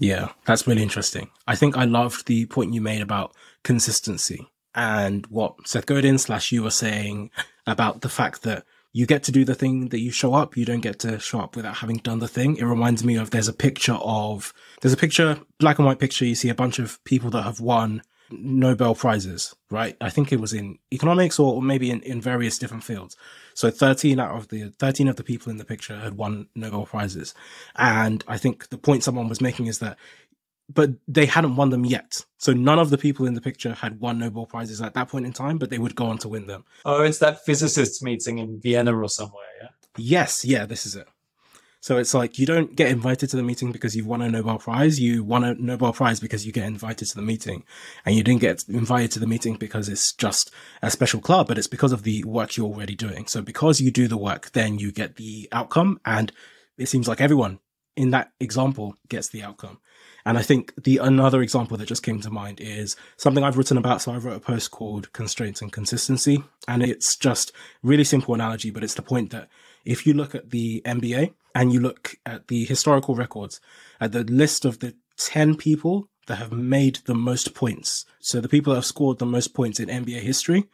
S2: Yeah, that's really interesting. I think I loved the point you made about consistency and what Seth Godin slash you were saying about the fact that you get to do the thing that you show up. You don't get to show up without having done the thing. It reminds me of there's a picture of there's a picture, black and white picture. You see a bunch of people that have won Nobel prizes, right? I think it was in economics or maybe in, in various different fields. So 13 out of the 13 of the people in the picture had won Nobel prizes. And I think the point someone was making is that but they hadn't won them yet. So none of the people in the picture had won Nobel Prizes at that point in time, but they would go on to win them.
S1: Oh, it's that physicists meeting in Vienna or somewhere, yeah?
S2: Yes, yeah, this is it. So it's like you don't get invited to the meeting because you've won a Nobel Prize. You won a Nobel Prize because you get invited to the meeting. And you didn't get invited to the meeting because it's just a special club, but it's because of the work you're already doing. So because you do the work, then you get the outcome. And it seems like everyone in that example gets the outcome. And I think the another example that just came to mind is something I've written about. So I wrote a post called Constraints and Consistency. And it's just really simple analogy, but it's the point that if you look at the NBA and you look at the historical records, at the list of the 10 people that have made the most points. So the people that have scored the most points in NBA history.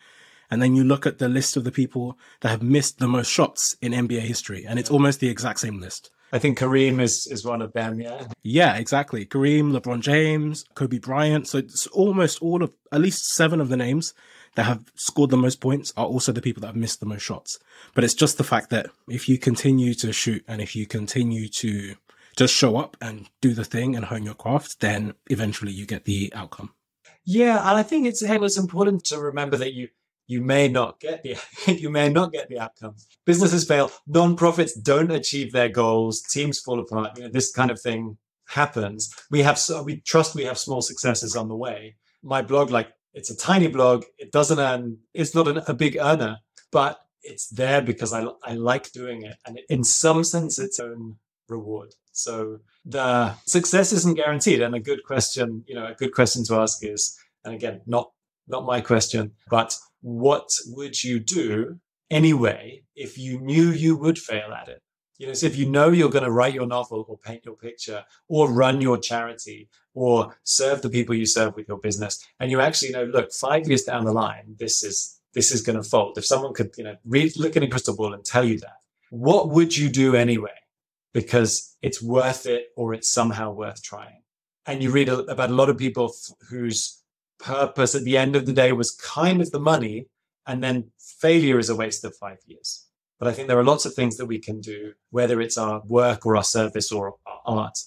S2: And then you look at the list of the people that have missed the most shots in NBA history. And it's almost the exact same list.
S1: I think Kareem is, is one of them, yeah.
S2: Yeah, exactly. Kareem, LeBron James, Kobe Bryant. So it's almost all of, at least seven of the names that have scored the most points are also the people that have missed the most shots. But it's just the fact that if you continue to shoot and if you continue to just show up and do the thing and hone your craft, then eventually you get the outcome.
S1: Yeah, and I think it's it was important to remember that you you may not get the you may not get the outcome. Businesses fail, non-profits don't achieve their goals, teams fall apart. You know, this kind of thing happens. We have so we trust we have small successes on the way. My blog, like it's a tiny blog, it doesn't earn, it's not an, a big earner, but it's there because I I like doing it, and in some sense, its own reward. So the success isn't guaranteed, and a good question, you know, a good question to ask is, and again, not not my question, but what would you do anyway if you knew you would fail at it? You know, so if you know you're going to write your novel or paint your picture or run your charity or serve the people you serve with your business, and you actually know, look, five years down the line, this is this is going to fold. If someone could, you know, read, look in a crystal ball and tell you that, what would you do anyway? Because it's worth it or it's somehow worth trying. And you read about a lot of people whose purpose at the end of the day was kind of the money, and then failure is a waste of five years. But I think there are lots of things that we can do, whether it's our work or our service or our art,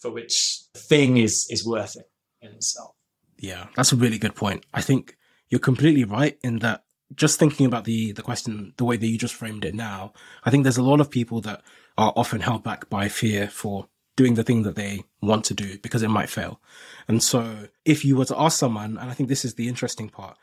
S1: for which the thing is is worth it in itself.
S2: Yeah, that's a really good point. I think you're completely right in that just thinking about the the question the way that you just framed it now, I think there's a lot of people that are often held back by fear for doing the thing that they want to do because it might fail. And so if you were to ask someone, and I think this is the interesting part,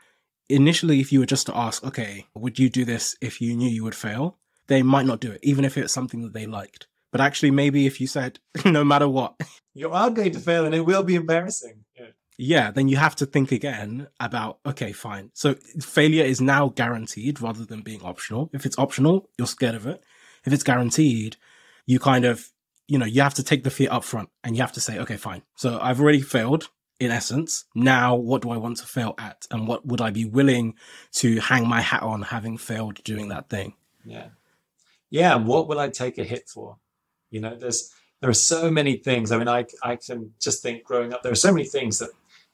S2: initially, if you were just to ask, okay, would you do this if you knew you would fail? They might not do it, even if it's something that they liked. But actually, maybe if you said, no matter what,
S1: you are going to fail and it will be embarrassing. Yeah.
S2: yeah, then you have to think again about okay, fine. So failure is now guaranteed rather than being optional. If it's optional, you're scared of it. If it's guaranteed, you kind of, you know, you have to take the fear up front and you have to say, okay, fine. So I've already failed in essence. Now, what do I want to fail at? And what would I be willing to hang my hat on having failed doing that thing?
S1: Yeah. Yeah. What will I take a hit for? You know, there's, there are so many things. I mean, I, I can just think growing up, there are so many things that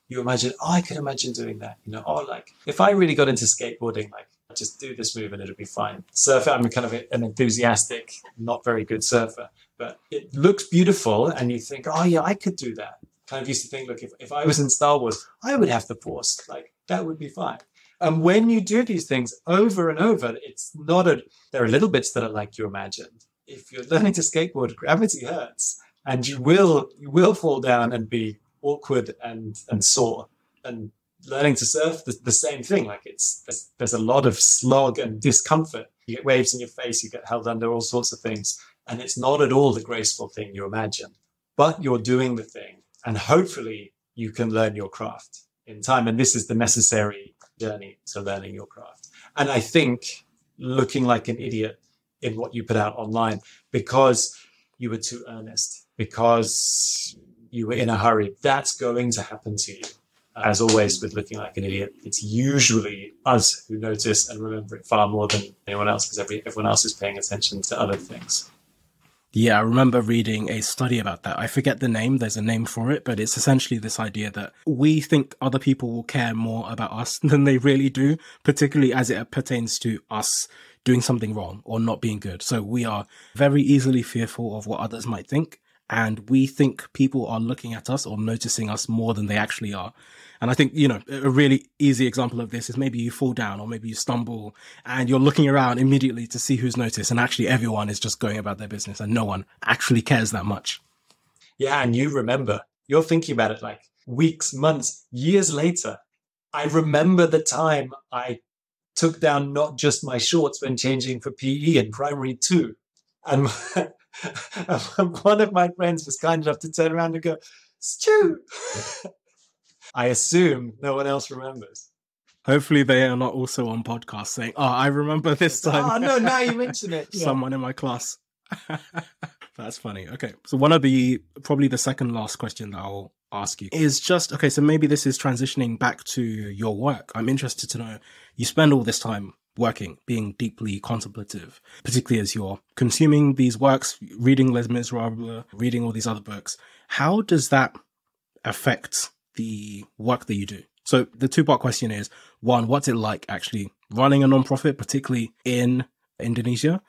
S1: you imagine, oh, I could imagine doing that. You know, oh, like if I really got into skateboarding, like I just do this move and it'll be fine. Surfer, I'm kind of an enthusiastic, not very good surfer, but it looks beautiful and you think, oh yeah, I could do that. Kind of used to think, look, if, if I was in Star Wars, I would have the force. Like that would be fine. And when you do these things over and over, it's not a, there are little bits that are like you imagined. If you're learning to skateboard, gravity hurts and you will, you will fall down and be awkward and and sore and learning to surf the, the same thing like it's there's, there's, a lot of slog and discomfort you get waves in your face you get held under all sorts of things and it's not at all the graceful thing you imagine but you're doing the thing and hopefully you can learn your craft in time and this is the necessary journey to learning your craft and i think looking like an idiot in what you put out online because you were too earnest because you were in a hurry, that's going to happen to you. As always, with looking like an idiot, it's usually us who notice and remember it far more than anyone else because every, everyone else is paying attention to other things.
S2: Yeah, I remember reading a study about that. I forget the name, there's a name for it, but it's essentially this idea that we think other people will care more about us than they really do, particularly as it pertains to us doing something wrong or not being good. So we are very easily fearful of what others might think and we think people are looking at us or noticing us more than they actually are. And I think, you know, a really easy example of this is maybe you fall down or maybe you stumble and you're looking around immediately to see who's noticed. And actually everyone is just going about their business and no one actually cares that much.
S1: Yeah. And you remember, you're thinking about it like weeks, months, years later. I remember the time I took down not just my shorts when changing for PE in primary two. And one of my friends was kind enough to turn around and go, Stu. I assume no one else remembers.
S2: Hopefully, they are not also on podcast saying, "Oh, I remember this ah, time."
S1: oh no! Now you mention it.
S2: Yeah. Someone in my class. That's funny. Okay, so one of the probably the second last question that I'll ask you is just okay. So maybe this is transitioning back to your work. I'm interested to know you spend all this time working, being deeply contemplative, particularly as you're consuming these works, reading Les Miserables, reading all these other books. How does that affect the work that you do? So the two part question is one, what's it like actually running a nonprofit, particularly in Indonesia?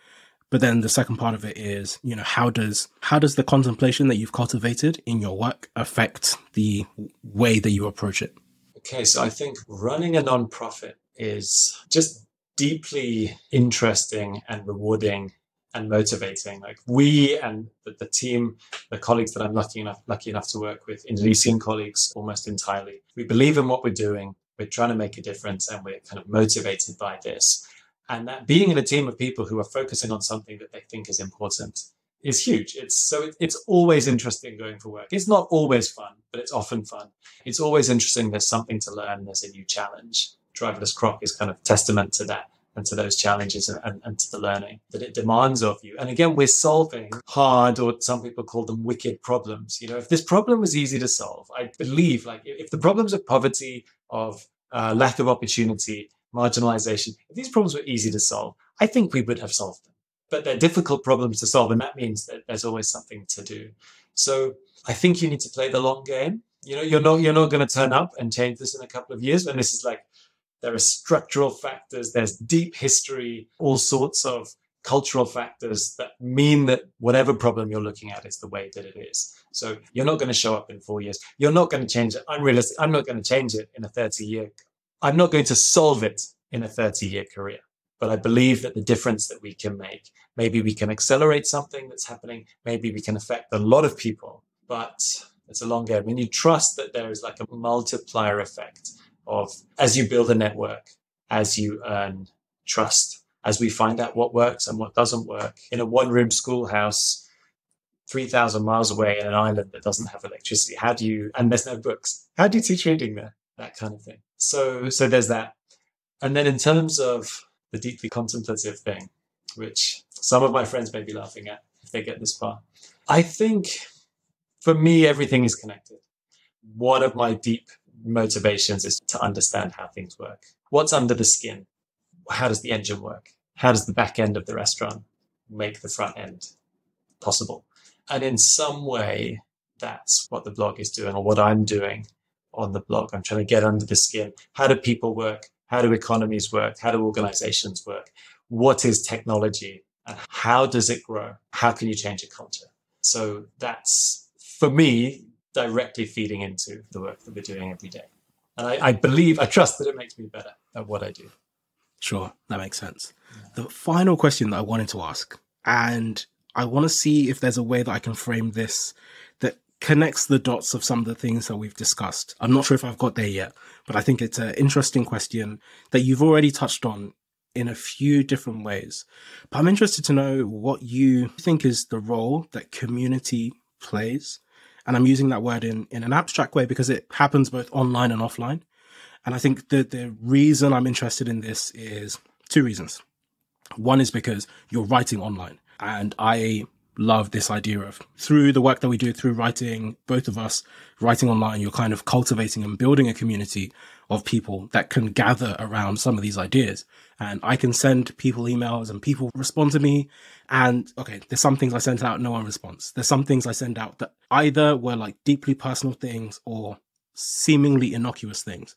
S2: But then the second part of it is, you know, how does how does the contemplation that you've cultivated in your work affect the way that you approach it?
S1: Okay, so I think running a nonprofit is just deeply interesting and rewarding and motivating. Like we and the, the, team, the colleagues that I'm lucky enough lucky enough to work with, Indonesian colleagues almost entirely. We believe in what we're doing. We're trying to make a difference, and we're kind of motivated by this. And that being in a team of people who are focusing on something that they think is important is huge. It's so it, it's always interesting going for work. It's not always fun, but it's often fun. It's always interesting. There's something to learn. There's a new challenge driverless croc is kind of testament to that and to those challenges and, and, and, to the learning that it demands of you. And again, we're solving hard, or some people call them wicked problems. You know, if this problem was easy to solve, I believe, like, if the problems of poverty, of uh, lack of opportunity, marginalization, if these problems were easy to solve, I think we would have solved them. But they're difficult problems to solve, and that means that there's always something to do. So I think you need to play the long game. You know, you're not you're not going to turn up and change this in a couple of years when this is like there are structural factors, there's deep history, all sorts of cultural factors that mean that whatever problem you're looking at is the way that it is. So you're not going to show up in four years. You're not going to change it. I'm not going to change it in a 30 year. I'm not going to solve it in a 30 year career. But I believe that the difference that we can make, maybe we can accelerate something that's happening. Maybe we can affect a lot of people, but it's a long game. When you trust that there is like a multiplier effect of as you build a network, as you earn trust, as we find out what works and what doesn't work in a one room schoolhouse, 3,000 miles away in an island that doesn't have electricity. How do you, and there's no books, how do you teach reading there? That kind of thing. So, so there's that. And then in terms of the deeply contemplative thing, which some of my friends may be laughing at if they get this far, I think for me, everything is connected. One of my deep motivations is to understand how things work. What's under the skin? How does the engine work? How does the back end of the restaurant make the front end possible? And in some way, that's what the blog is doing or what I'm doing on the blog. I'm trying to get under the skin. How do people work? How do economies work? How do organizations work? What is technology? And how does it grow? How can you change a culture? So that's, for me, directly feeding into the work that we're doing every day. And I, I believe, I trust that it makes me better at what I do.
S2: Sure, that makes sense. Yeah. The final question that I wanted to ask, and I want to see if there's a way that I can frame this that connects the dots of some of the things that we've discussed. I'm not sure if I've got there yet, but I think it's an interesting question that you've already touched on in a few different ways. But I'm interested to know what you think is the role that community plays. And I'm using that word in, in an abstract way because it happens both online and offline. And I think the, the reason I'm interested in this is two reasons. One is because you're writing online and I love this idea of through the work that we do through writing, both of us writing online, you're kind of cultivating and building a community of people that can gather around some of these ideas. And I can send people emails and people respond to me. And okay, there's some things I sent out, no one responds. There's some things I send out that either were like deeply personal things or seemingly innocuous things.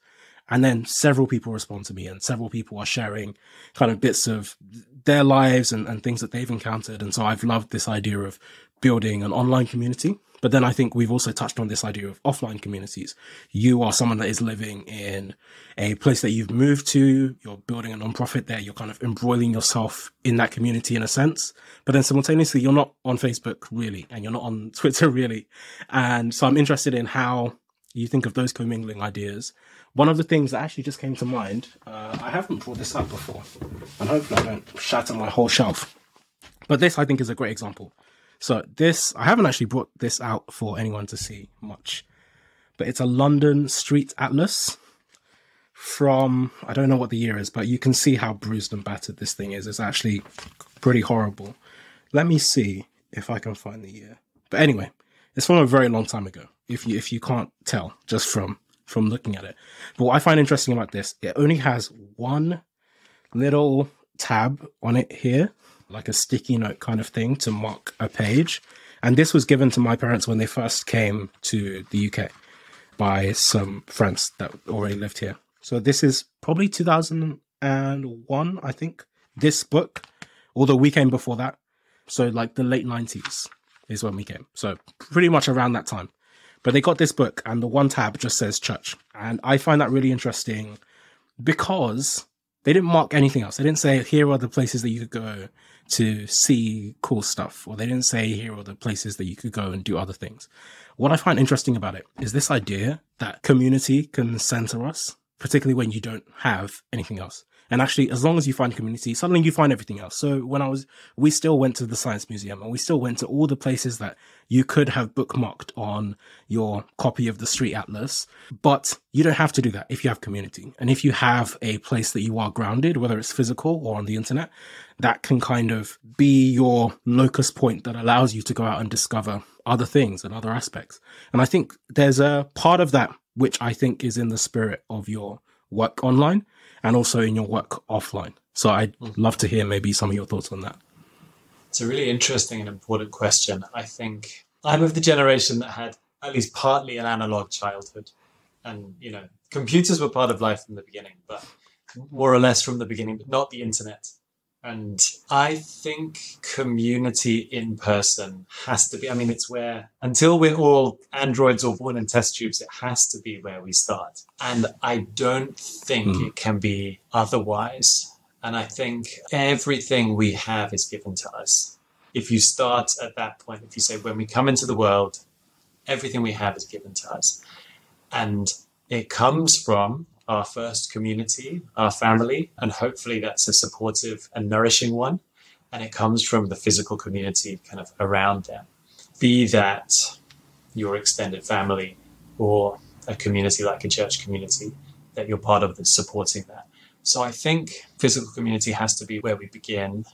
S2: And then several people respond to me and several people are sharing kind of bits of their lives and, and things that they've encountered. And so I've loved this idea of building an online community. But then I think we've also touched on this idea of offline communities. You are someone that is living in a place that you've moved to. You're building a nonprofit there. You're kind of embroiling yourself in that community in a sense. But then simultaneously, you're not on Facebook really, and you're not on Twitter really. And so I'm interested in how you think of those commingling ideas one of the things that actually just came to mind, uh, I haven't brought this up before, and hopefully I don't shatter my whole shelf. But this, I think, is a great example. So this, I haven't actually brought this out for anyone to see much, but it's a London street atlas from I don't know what the year is, but you can see how bruised and battered this thing is. It's actually pretty horrible. Let me see if I can find the year. But anyway, it's from a very long time ago. If you if you can't tell just from from looking at it. But what I find interesting about this, it only has one little tab on it here, like a sticky note kind of thing to mark a page. And this was given to my parents when they first came to the UK by some friends that already lived here. So this is probably 2001, I think. This book, although we came before that. So like the late 90s is when we came. So pretty much around that time. But they got this book, and the one tab just says church. And I find that really interesting because they didn't mark anything else. They didn't say, here are the places that you could go to see cool stuff, or they didn't say, here are the places that you could go and do other things. What I find interesting about it is this idea that community can center us, particularly when you don't have anything else. And actually, as long as you find community, suddenly you find everything else. So when I was, we still went to the Science Museum and we still went to all the places that you could have bookmarked on your copy of the Street Atlas. But you don't have to do that if you have community. And if you have a place that you are grounded, whether it's physical or on the internet, that can kind of be your locus point that allows you to go out and discover other things and other aspects. And I think there's a part of that which I think is in the spirit of your work online and also in your work offline. So I'd mm. love to hear maybe some of your thoughts on that.
S1: It's a really interesting and important question. I think I'm of the generation that had at least partly an analog childhood. And, you know, computers were part of life from the beginning, but more or less from the beginning, but not the internet. And I think community in person has to be, I mean, it's where, until we're all androids or born in test tubes, it has to be where we start. And I don't think mm. it can be otherwise. And I think everything we have is given to us. If you start at that point, if you say, when we come into the world, everything we have is given to us. And it comes from our first community, our family, and hopefully that's a supportive and nourishing one. And it comes from the physical community kind of around them. be that your extended family or a community like a church community that you're part of that's supporting that. So I think physical community has to be where we begin.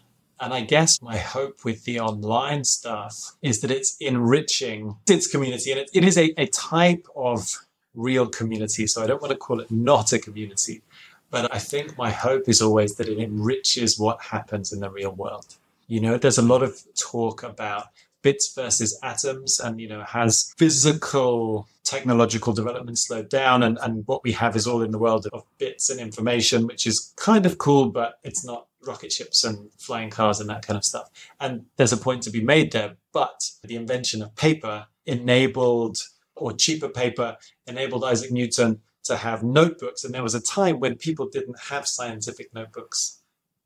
S1: And I guess my hope with the online stuff is that it's enriching its community. And it, it is a, a type of real community. So I don't want to call it not a community. But I think my hope is always that it enriches what happens in the real world. You know, there's a lot of talk about bits versus atoms and you know has physical technological development slowed down and, and what we have is all in the world of bits and information which is kind of cool but it's not rocket ships and flying cars and that kind of stuff and there's a point to be made there but the invention of paper enabled or cheaper paper enabled isaac newton to have notebooks and there was a time when people didn't have scientific notebooks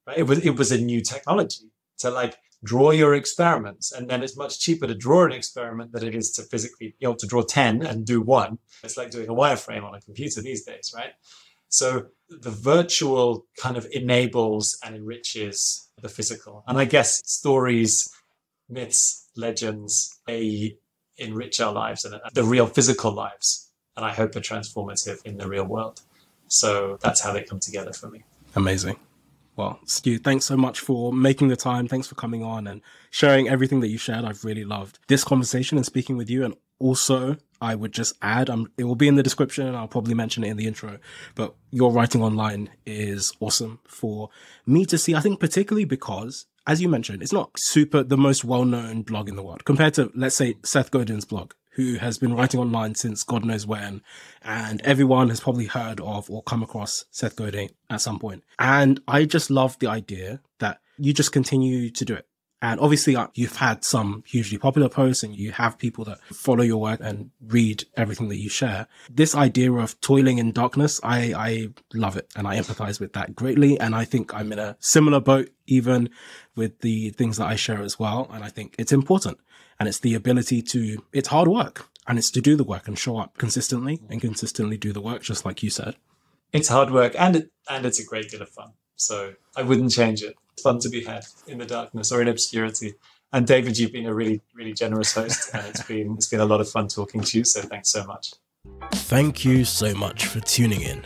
S1: right it was it was a new technology to like draw your experiments. And then it's much cheaper to draw an experiment than it is to physically, you know, to draw 10 and do one. It's like doing a wireframe on a computer these days, right? So the virtual kind of enables and enriches the physical. And I guess stories, myths, legends, they enrich our lives and the real physical lives. And I hope are transformative in the real world. So that's how they come together for me.
S2: Amazing. Well, Stu, thanks so much for making the time. Thanks for coming on and sharing everything that you shared. I've really loved this conversation and speaking with you. And also, I would just add, um, it will be in the description and I'll probably mention it in the intro, but your writing online is awesome for me to see. I think particularly because, as you mentioned, it's not super the most well-known blog in the world compared to, let's say, Seth Godin's blog who has been writing online since God knows when. And everyone has probably heard of or come across Seth Godin at some point. And I just love the idea that you just continue to do it. And obviously, uh, you've had some hugely popular posts and you have people that follow your work and read everything that you share. This idea of toiling in darkness, I, I love it and I empathize with that greatly. And I think I'm in a similar boat, even with the things that I share as well. And I think it's important and it's the ability to, it's hard work and it's to do the work and show up consistently and consistently do the work, just like you said.
S1: It's hard work and it, and it's a great deal of fun. So I wouldn't change it. Fun to be had in the darkness or in obscurity. And David, you've been a really, really generous host, and it's been it's been a lot of fun talking to you. So thanks so much.
S2: Thank you so much for tuning in.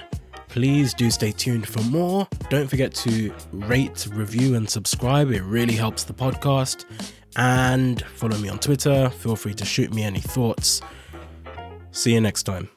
S2: Please do stay tuned for more. Don't forget to rate, review, and subscribe. It really helps the podcast and follow me on Twitter. Feel free to shoot me any thoughts. See you next time.